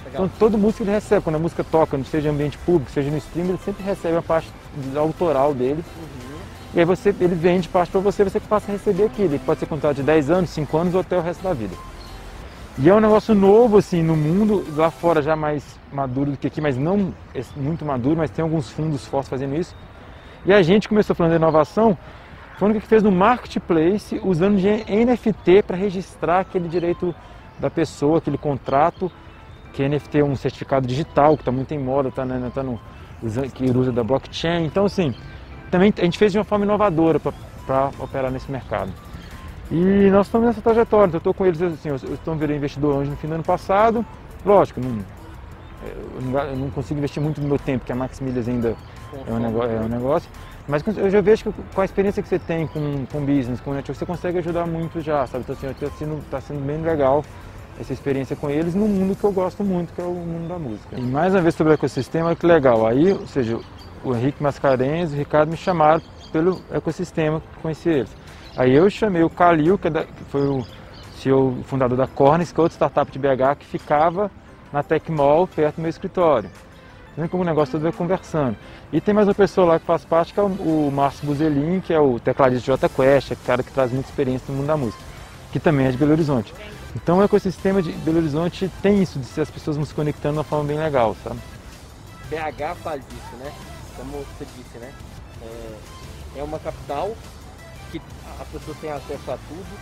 Legal. Então todo músico ele recebe, quando a música toca, seja em ambiente público, seja no stream, ele sempre recebe a parte autoral dele. Uhum. E aí você, ele vende parte para você, você passa a receber aquilo. Ele pode ser contrato de 10 anos, 5 anos ou até o resto da vida. E é um negócio novo assim no mundo, lá fora já mais maduro do que aqui, mas não muito maduro, mas tem alguns fundos fortes fazendo isso. E a gente começou falando de inovação, foi o único que fez no marketplace usando de NFT para registrar aquele direito da pessoa, aquele contrato, que NFT é um certificado digital, que está muito em moda, está né, tá no, que usa da blockchain. Então, assim, também a gente fez de uma forma inovadora para operar nesse mercado. E nós estamos nessa trajetória, então eu estou com eles assim, eu estou virando investidor anjo no fim do ano passado, lógico, não, eu não, eu não consigo investir muito do meu tempo, porque a Max Milhas ainda é um, negócio, é um negócio. Mas eu já vejo que com a experiência que você tem com, com business, com network, você consegue ajudar muito já, sabe? Então assim, está sendo, tá sendo bem legal essa experiência com eles no mundo que eu gosto muito, que é o mundo da música. E mais uma vez sobre o ecossistema, que legal. Aí, ou seja, o Henrique Mascarenhas e o Ricardo me chamaram pelo ecossistema, conheci eles. Aí eu chamei o Calil, que, é da, que foi o CEO, fundador da Cornis, que é outra startup de BH que ficava na Tech Mall, perto do meu escritório. Vendo como o negócio todo vai conversando. E tem mais uma pessoa lá que faz parte, que é o, Márcio Buzelin, que é o tecladista de Jota Quest, é cara que traz muita experiência no mundo da música, que também é de Belo Horizonte. Então o ecossistema de Belo Horizonte tem isso, de ser as pessoas nos conectando de uma forma bem legal, sabe?
BH faz isso, né? Como você disse, né? É, é uma capital que as pessoas têm acesso a tudo,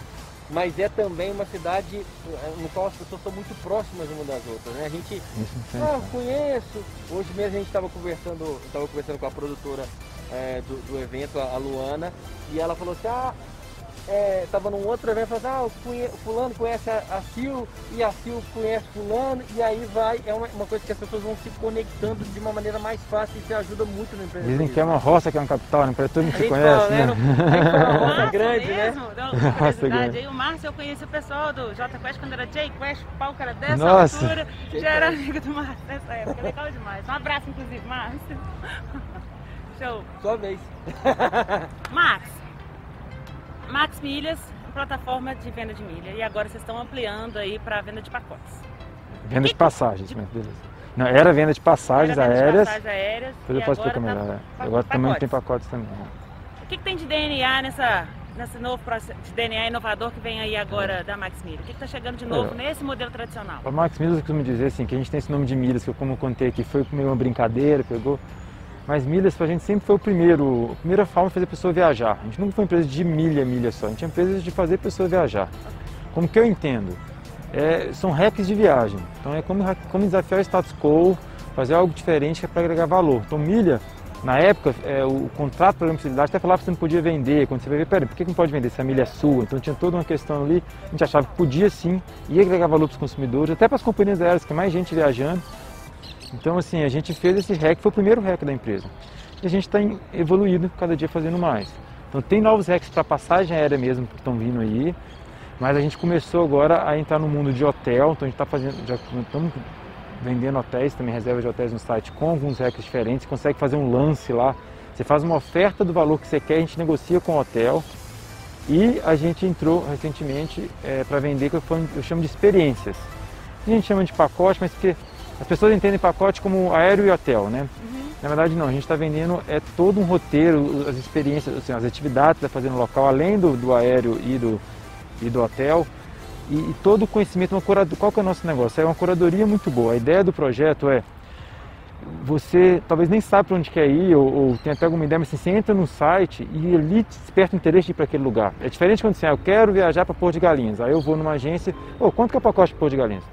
mas é também uma cidade eh, no qual as pessoas são muito próximas uma das outras. Né? A gente, ah, conheço. Hoje mesmo a gente estava conversando, estava conversando com a produtora é, do, do, evento, a Luana, e ela falou assim, ah, estava é, num outro evento, falou assim, ah, fulano conhece a, a Sil e a Sil conhece fulano, e aí vai, é uma, uma, coisa que as pessoas vão se conectando de uma maneira mais fácil e isso ajuda muito no empreendedorismo.
Dizem que é uma roça, que é uma capital, né? Para todo mundo se conhece, fala, né?
né? [laughs] É uma roça grande, né? mesmo, né? aí o Márcio, eu conheci o pessoal do J Quest quando era J Quest, o palco era dessa Nossa. altura, já era amigo do Márcio nessa época, legal demais. Um abraço, inclusive, Márcio. [laughs] Show.
Sua vez.
Max, Max Milhas, plataforma de venda de milha. E agora vocês estão ampliando aí para venda de pacotes.
Venda de passagens, mas beleza. Não, era venda de passagens venda aéreas.
De passagens aéreas.
Depois eu posso explicar melhor. Tá é. Agora também tem pacotes também. Né?
O que, que, tem de DNA nessa, nesse novo processo de DNA inovador que vem aí agora é. da Max Milhas? O que está chegando de novo nesse modelo tradicional?
A Max Milhas, eu costumo dizer assim, que a gente tem esse nome de milhas, que eu como contei aqui, foi meio uma brincadeira, pegou mas milhas para a gente sempre foi o primeiro, a primeira forma de fazer a pessoa viajar. A gente nunca foi empresa de milha, milha só. A gente é empresa de fazer a pessoa viajar. Como que eu entendo? É, são hacks de viagem. Então é como, como desafiar o status quo, fazer algo diferente que é para agregar valor. Então milha, na época, é, o contrato para a até falava que você não podia vender. Quando você vai ver, peraí, por que não pode vender se a milha é sua? Então tinha toda uma questão ali. A gente achava que podia sim, ia agregar valor para os consumidores, até para as companhias aéreas, que é mais gente viajando. Então, assim, a gente fez esse hack, foi o primeiro hack da empresa. E a gente está evoluindo cada dia fazendo mais. Então, tem novos hacks para passagem aérea mesmo que estão vindo aí. Mas a gente começou agora a entrar no mundo de hotel. Então, a gente está fazendo, já estamos vendendo hotéis, também reserva de hotéis no site com alguns hacks diferentes. Consegue fazer um lance lá. Você faz uma oferta do valor que você quer, a gente negocia com o hotel. E a gente entrou recentemente é, para vender, que eu, eu chamo de experiências. A gente chama de pacote, mas porque as pessoas entendem pacote como aéreo e hotel, né? Uhum. Na verdade não, a gente está vendendo é todo um roteiro, as experiências, assim, as atividades que está fazendo no local, além do, do aéreo e do, e do hotel. E, e todo o conhecimento, uma curadoria, qual que é o nosso negócio? É uma curadoria muito boa. A ideia do projeto é você talvez nem sabe para onde quer ir ou, ou, tem até alguma ideia, mas assim, você entra no site e ali desperta o interesse de ir para aquele lugar. É diferente quando você, ah, eu quero viajar para Porto de Galinhas, aí eu vou numa agência, oh, quanto que é o pacote para Porto de Galinhas?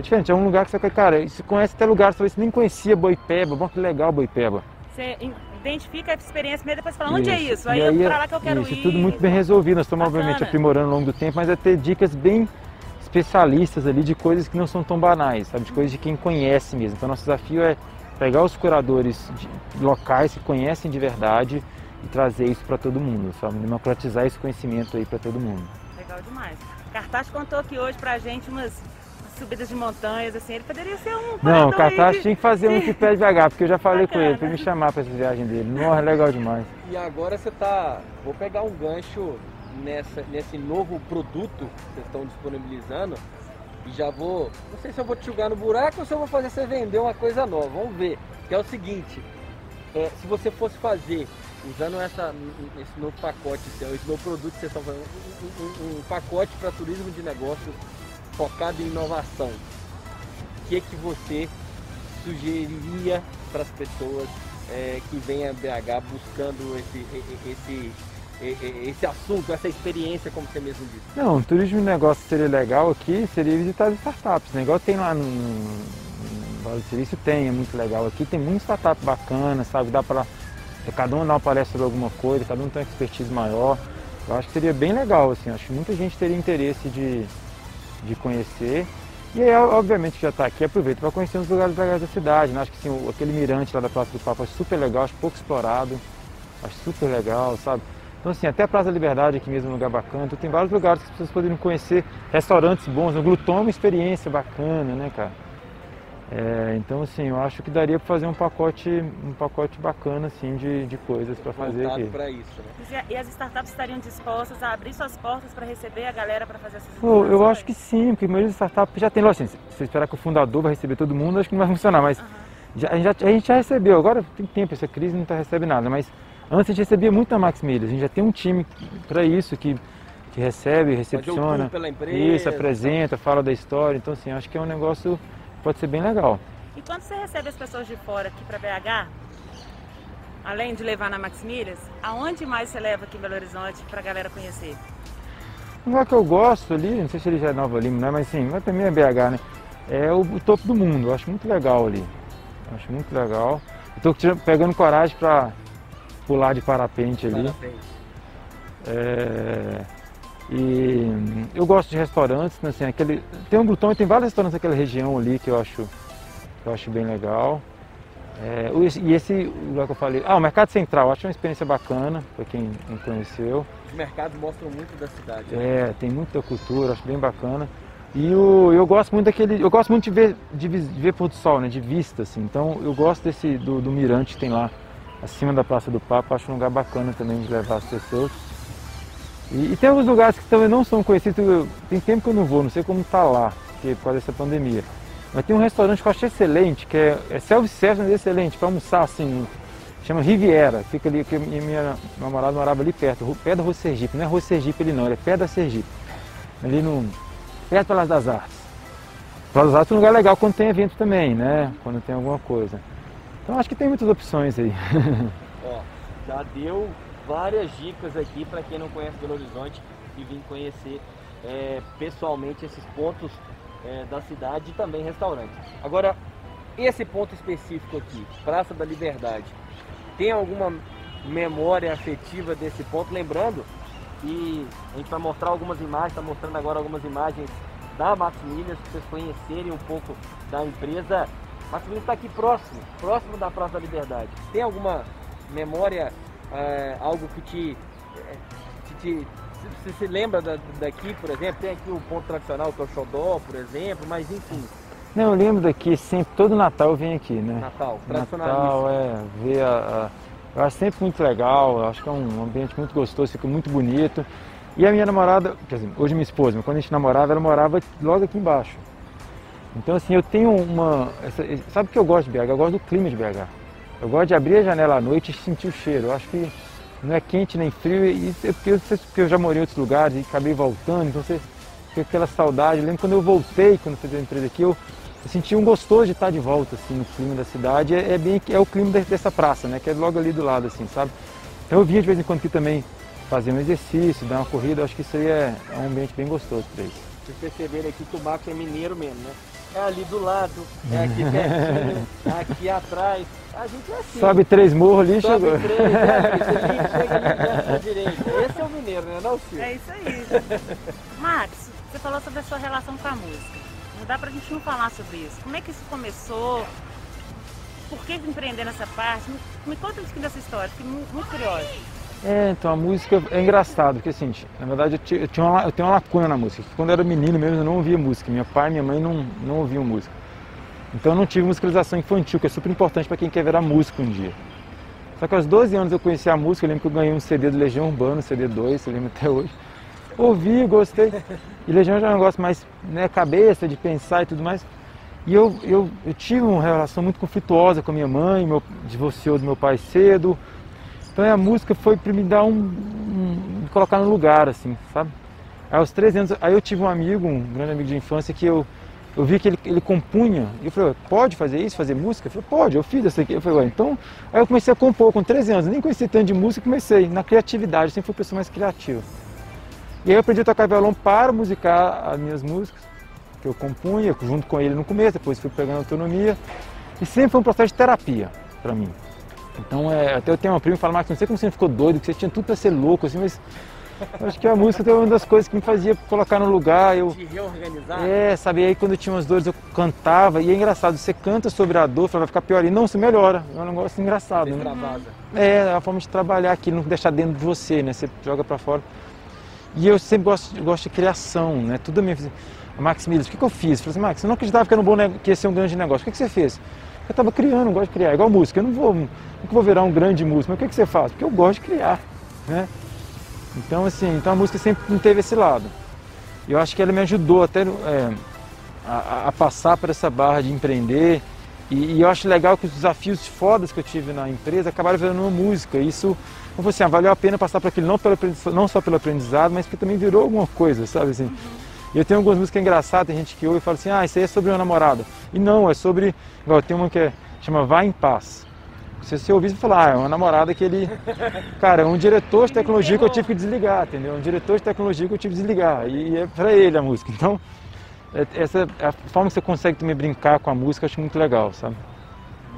É diferente, é um lugar que você cara, você conhece até lugares, talvez você nem conhecia Boipeba, bom que legal Boipeba.
Você identifica a experiência mesmo, depois fala, onde é isso? Aí, aí é para lá que eu quero
isso,
ir.
tudo muito bem resolvido, nós estamos Bacana. obviamente aprimorando ao longo do tempo, mas é ter dicas bem especialistas ali de coisas que não são tão banais, sabe? De coisas de quem conhece mesmo. Então nosso desafio é pegar os curadores de locais que conhecem de verdade e trazer isso para todo mundo, sabe? Democratizar esse conhecimento aí para todo mundo.
Legal demais. Cartaz contou aqui hoje para a gente umas subidas de montanhas, assim, ele poderia ser um
Não, Cartaz tinha que fazer um de pé devagar, porque eu já falei Bacana. com ele para me chamar para essa viagem dele. Nossa, é legal demais.
E agora você tá, vou pegar um gancho nessa, nesse novo produto que vocês estão disponibilizando e já vou, não sei se eu vou te jogar no buraco ou se eu vou fazer você vender uma coisa nova, vamos ver. Que é o seguinte, é, se você fosse fazer, usando essa, esse novo pacote, esse novo produto que vocês estão fazendo, um, um, um pacote para turismo de negócios focado em inovação, o que, é que você sugeriria para as pessoas é, que vêm a BH buscando esse, esse, esse assunto, essa experiência, como você mesmo disse?
Não, turismo de negócio seria legal aqui, seria visitar startups. O negócio tem lá no, Vale do Silício, tem, é muito legal aqui. Tem muita startup bacana, sabe? Dá para cada um dar uma palestra de alguma coisa, cada um tem uma expertise maior. Eu acho que seria bem legal, assim. Acho que muita gente teria interesse de, de conhecer. E aí, obviamente, que já está aqui, aproveita para conhecer os lugares legais da cidade. Né? Acho que assim, aquele mirante lá da Praça do Papa é super legal, acho pouco explorado. Acho super legal, sabe? Então, assim, até a Praça da Liberdade aqui mesmo é um lugar bacana. Então, tem vários lugares que as pessoas poderiam conhecer, restaurantes bons. O Gluton é uma experiência bacana, né, cara? É, então, assim, eu acho que daria para fazer um pacote, um pacote bacana, assim, de, de coisas para fazer aqui.
para isso,
né? E as startups estariam dispostas a abrir suas portas para receber a galera para fazer essas
Pô, Eu acho que sim, porque a maioria das startups já tem, assim, se você esperar que o fundador vai receber todo mundo, acho que não vai funcionar, mas uhum. já, a, gente já, a gente já recebeu, agora tem tempo, essa crise não está recebendo nada, mas antes a gente recebia muito na Max Milhas, a gente já tem um time para isso, que que recebe, recepciona, isso, apresenta, fala da história. Então, assim, acho que é um negócio pode ser bem legal.
E quando você recebe as pessoas de fora aqui para BH, além de levar na Maximilhas, aonde mais você leva aqui em Belo Horizonte para a galera conhecer?
Um lugar que eu gosto ali, não sei se ele já é Nova Lima, né? mas sim, mas também é BH, né? É o, o, topo do mundo, eu acho muito legal ali. Acho muito legal. Estou pegando coragem para pular de parapente ali. Parapente. É... E eu gosto de restaurantes, né, assim, aquele, tem um Glutão e tem vários restaurantes naquela região ali que eu acho, que eu acho bem legal. É, e esse lugar que eu falei, ah, o Mercado Central, acho uma experiência bacana para quem não conheceu.
Os mercados mostram muito da cidade.
Né? É, tem muita cultura, acho bem bacana. E o, eu gosto muito daquele, eu gosto muito de ver, de, de ver pôr do sol, né, de vista, assim. Então eu gosto desse do, do mirante que tem lá acima da Praça do Papa, acho um lugar bacana também de levar as pessoas. E, e, tem alguns lugares que também não são conhecidos, tem tempo que eu não vou, não sei como está lá, porque, por causa dessa pandemia. Mas tem um restaurante que eu achei excelente, que é, é self-service, mas é excelente, para almoçar assim, chama Riviera, fica ali, que minha, namorada morava ali perto, perto da Rua Sergipe, não é Rua Sergipe ali não, ele é perto da Sergipe, ali no, perto Palácio das Artes. Palácio das Artes é um lugar legal quando tem evento também, né, quando tem alguma coisa. Então acho que tem muitas opções aí. [laughs]
Ó, já deu várias dicas aqui para quem não conhece Belo Horizonte e vir conhecer é, pessoalmente esses pontos é, da cidade e também restaurantes. Agora, esse ponto específico aqui, Praça da Liberdade, tem alguma memória afetiva desse ponto? Lembrando que a gente vai mostrar algumas imagens, está mostrando agora algumas imagens da Maximilias, para vocês conhecerem um pouco da empresa. Maximilias está aqui próximo, próximo da Praça da Liberdade. Tem alguma memória é, algo que te, é, te, te você se lembra da, daqui, por exemplo? Tem aqui o ponto tradicional que é o Xodó, por exemplo, mas enfim.
Não, eu lembro daqui sempre, todo Natal eu venho aqui, né?
Natal,
Natal, é, ver a, Eu acho sempre muito legal, acho que é um ambiente muito gostoso, fica muito bonito. E a minha namorada, quer dizer, hoje minha esposa, mas quando a gente namorava, ela morava logo aqui embaixo. Então assim, eu tenho uma. Essa, sabe o que eu gosto de BH? Eu gosto do clima de BH. Eu gosto de abrir a janela à noite e sentir o cheiro. Eu acho que não é quente nem frio, e é porque, eu, porque eu já morei em outros lugares e acabei voltando, então você fica aquela saudade. Eu lembro quando eu voltei, quando eu fiz a empresa aqui, eu, eu senti um gostoso de estar de volta assim, no clima da cidade. É, é bem é o clima dessa praça, né? Que é logo ali do lado, assim, sabe? Então eu vinha de vez em quando aqui também fazer um exercício, dar uma corrida, acho que isso aí é, é um ambiente bem gostoso para isso.
Vocês perceberam aqui que o Marcos é mineiro mesmo, né? É ali do lado, é aqui [laughs] pertinho, é aqui atrás. A gente é assim.
Sobe três morros ali,
Sobe
chegou.
três, [laughs] é, chega ali da direita. Esse é o mineiro, né? Não, Silvio?
É isso aí. [laughs] Max, você falou sobre a sua relação com a música. Não dá pra gente não falar sobre isso. Como é que isso começou? Por que empreender nessa parte? Me, me conta um pouquinho dessa história, fiquei muito, muito curiosa.
É, então a música é engraçado, porque assim, eu verdade eu, tinha, eu, tinha uma, eu tenho uma lacuna na música. Quando eu era menino mesmo eu não ouvia música. Meu pai e minha mãe não, não ouviam música. Então eu não tive musicalização infantil, que é super importante para quem quer virar músico um dia. Só que aos 12 anos eu conheci a música, eu lembro que eu ganhei um CD do Legião Urbano, CD 2, eu lembro até hoje. Ouvi, gostei. E Legião já é um negócio mais né, cabeça, de pensar e tudo mais. E eu, eu, eu tive uma relação muito conflituosa com a minha mãe, meu, divorciou do meu pai cedo. Então a música foi para me dar um, um, me colocar no lugar, assim, sabe? Aí, aos 13 anos, aí eu tive um amigo, um grande amigo de infância, que eu, eu vi que ele, ele compunha. E eu falei, pode fazer isso, fazer música? Eu falei, pode, eu fiz isso aqui. Eu falei, então. Aí eu comecei a compor com 13 anos, nem conhecia tanto de música, comecei na criatividade, sempre fui uma pessoa mais criativa. E aí eu aprendi a tocar violão para musicar as minhas músicas, que eu compunha, junto com ele no começo, depois fui pegando autonomia. E sempre foi um processo de terapia para mim. Então, é, até eu tenho uma prima que fala, Marcos, não sei como você ficou doido, que você tinha tudo para ser louco, assim, mas acho que a música é uma das coisas que me fazia colocar no lugar. Eu,
De reorganizar?
é, sabe, aí quando eu tinha umas dores eu cantava, e é engraçado, você canta sobre a dor, vai ficar pior, e não, você melhora, é um negócio engraçado. Né? É, é a forma de trabalhar aqui, não deixar dentro de você, né, você joga para fora. E eu sempre gosto, gosto de criação, né, tudo a minha. Max Midas, o que, que eu fiz? Eu falei assim, Max, eu não acreditava que, era um bom que ia ser um grande negócio, o que, que você fez? Eu estava criando, eu gosto de criar, igual música, eu não vou, não vou virar um grande músico, mas o que, que você faz? Porque eu gosto de criar, né? Então, assim, então a música sempre teve esse lado. Eu acho que ela me ajudou até é, a, a passar por essa barra de empreender. E, e eu acho legal que os desafios fodas que eu tive na empresa acabaram virando uma música. Isso, falei assim, ah, valeu a pena passar por aquilo, não, pelo, não só pelo aprendizado, mas que também virou alguma coisa, sabe assim? Eu tenho algumas músicas engraçadas, tem gente que ouve e fala assim, ah, isso aí é sobre uma namorada. E não, é sobre. Igual, tem uma que é, chama Vai em Paz. Se você ouvir, você falar, ah, é uma namorada que ele. Cara, é um diretor de tecnologia que eu tive que desligar, entendeu? Um diretor de tecnologia que eu tive que desligar. E é pra ele a música. Então, é- essa a forma que você consegue também brincar com a música, eu acho muito legal, sabe?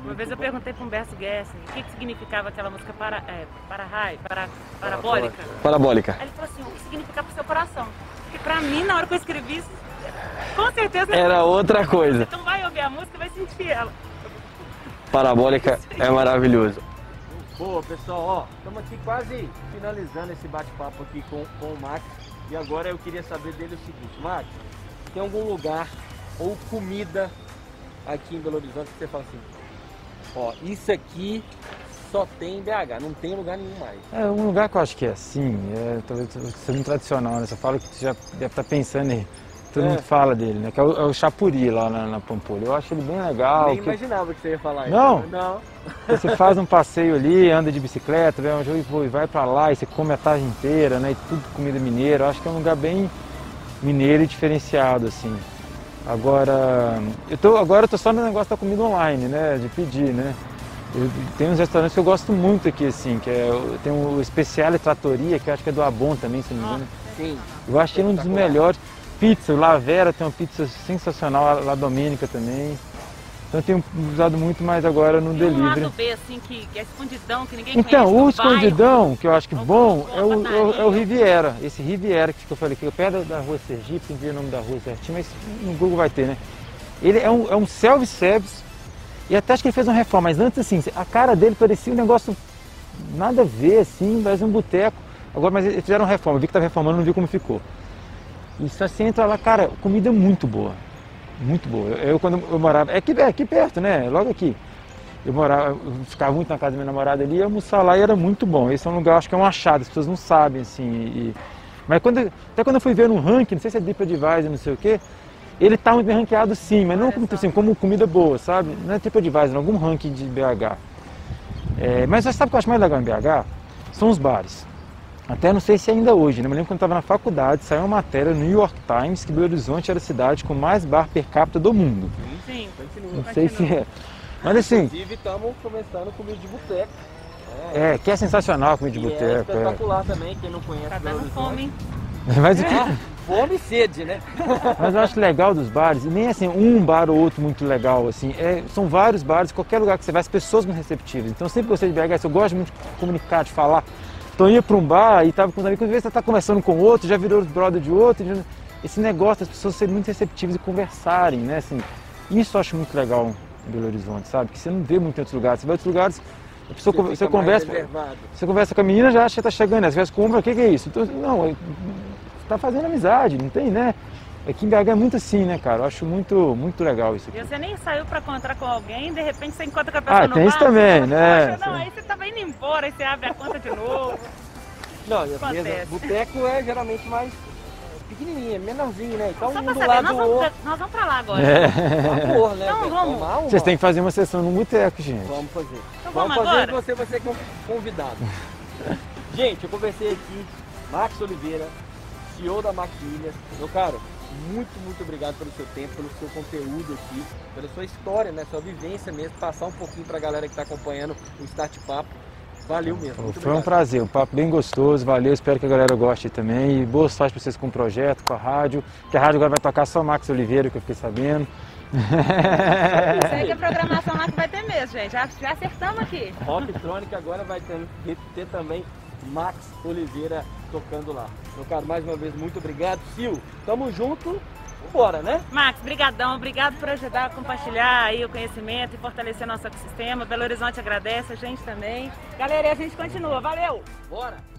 Uma vez eu perguntei para Humberto Guessing o que, que significava aquela música para, é, para raio, para, parabólica.
Parabólica.
Aí ele falou assim, o que significa pro seu coração? Porque pra mim, na hora que eu escrevi isso, com certeza
Era outra coisa.
Então vai ouvir a música e vai sentir ela.
Parabólica é maravilhoso. Boa, pessoal, ó, estamos aqui quase finalizando esse bate-papo aqui com, com o Max. E agora eu queria saber dele o seguinte, Max, tem algum lugar ou comida aqui em Belo Horizonte que você fala assim, ó, isso aqui só tem em BH, não tem lugar nenhum mais.
É um lugar que eu acho que é assim, é talvez seja muito tradicional, né? Você fala que você já deve estar pensando em. Todo
É.
mundo fala dele, né? Que é o, é o Chapuri lá na, na Pampulha. Eu acho ele bem legal.
Nem
que
imaginava que você ia falar
Não?
isso. Não.
você faz um [laughs] passeio ali, anda de bicicleta, vê eu vou e vai pra lá e você come a tarde inteira, né? E tudo comida mineira. Eu acho que é um lugar bem mineiro e diferenciado, assim. Agora, eu tô, agora eu tô só no negócio da comida online, né? De pedir, né? Eu, tem uns restaurantes que eu gosto muito aqui, assim, que é, tem o Especiale Tratoria, que eu acho que é do Abon também, se não me engano.
Sim.
Eu acho que ele é um dos melhores. Pizza, o Lavera tem uma pizza sensacional, La Domenica também. Então eu tenho usado muito mais agora no
E um
delivery.
lado B, assim, que, que é escondidão, que ninguém
Então,
conhece.
o
no bairro.
escondidão, que eu acho que bom,
com
é o, é é o. Riviera. Esse Riviera que eu falei aqui, perto da rua Sergipe, não vi o nome da rua certinho, mas no Google vai ter, né? Ele é um, é um self-service e até acho que ele fez uma reforma, mas antes assim, a cara dele parecia um negócio nada a ver, assim, parece um boteco. Agora, mas eles fizeram reforma, eu vi que estava reformando, não vi como ficou. E só você entra lá, cara, comida muito boa. Muito boa. Eu, eu, quando eu morava. É aqui, é aqui perto, né? Logo aqui. Eu morava, eu ficava muito na casa da minha namorada ali, almoçar lá e era muito bom. Esse é um lugar, acho que é um achado, as pessoas não sabem, assim. E, mas quando, até quando eu fui ver no ranking, não sei se é TripAdvisor, não sei o quê, ele tá muito bem ranqueado sim, mas não como, assim, como comida boa, sabe? Não é TripAdvisor, algum ranking de BH. É, mas você sabe o que eu acho mais legal em BH? São os bares. Até não sei se ainda hoje, né? Me lembro quando eu estava na faculdade, saiu uma matéria no New York Times que Belo Horizonte era a cidade com mais bar per capita do mundo.
Sim,
Continua.
Não sei se é. Mas assim,
Inclusive, estamos começando comida de boteco.
é, que é sensacional comida de
E é
boteco. É.
espetacular também, quem não conhece
Tá dando fome, hein? [laughs]
Mas o que,
É, fome e sede, né? [laughs]
Mas eu acho legal dos bares, e nem assim, um bar ou outro muito legal, assim, é, são vários bares, qualquer lugar que você vai, as pessoas muito receptivas. Então eu sempre gostei de BH, eu gosto muito de comunicar, de falar. Então eu ia para um bar e tava com os amigos, às vezes você tá conversando com outro, já virou brother de outro, já- esse negócio das pessoas serem muito receptivas e conversarem, né, assim, isso eu acho muito legal em Belo Horizonte, sabe, que você não vê muito em outros lugares, você vai em outros lugares, a pessoa, você
mais
conversa,
reservado.
você conversa com a menina, já acha que tá chegando, né? Você conversa com o homem, o que, que é isso? Então, não, é- você tá fazendo amizade, não tem, né? Aqui em BH é muito assim, né, cara? Eu acho muito, muito legal isso
E
aqui.
você nem saiu pra encontrar com alguém, de repente você encontra com a pessoa
Ah,
no
tem
bar,
isso também,
você fala,
né?
Poxa, não, aí você tava indo embora, aí você abre a conta de novo. [laughs]
Não, e mesas, boteco é geralmente mais é, pequenininha, menorzinho, né? Então
Só
um
pra
do
saber,
lado
nós
do
vamos,
outro.
pra, nós vamos pra lá agora.
É.
Amor, né?
Então, vamos.
Tomar uma.
Vocês têm que fazer uma sessão no boteco, gente.
Vamos fazer.
Então
vamos
vamos
fazer
agora?
e você vai ser con- convidado. [laughs] Gente, eu conversei aqui, Max Oliveira, CEO da Maquilhas. Meu caro, muito, muito obrigado pelo seu tempo, pelo seu conteúdo aqui, pela sua história, né? Sua vivência mesmo, passar um pouquinho pra galera que tá acompanhando o Start Papo. Valeu mesmo. Muito
Foi um
obrigado.
prazer, um papo bem gostoso, valeu, espero que a galera goste também. E boa sorte para vocês com o projeto, com a rádio. Que a rádio agora vai tocar só Max Oliveira, que eu fiquei sabendo.
Segue a programação lá que vai ter mesmo, gente. Já, já acertamos aqui.
Rock Trônica agora vai ter, ter também Max Oliveira tocando lá. Meu caro, mais uma vez, muito obrigado. Sil, tamo junto. Vambora, né?
Max, brigadão, obrigado por ajudar a compartilhar aí o conhecimento e fortalecer nosso ecossistema. Belo Horizonte agradece, a gente também. Galera, a gente continua. Valeu!
Bora!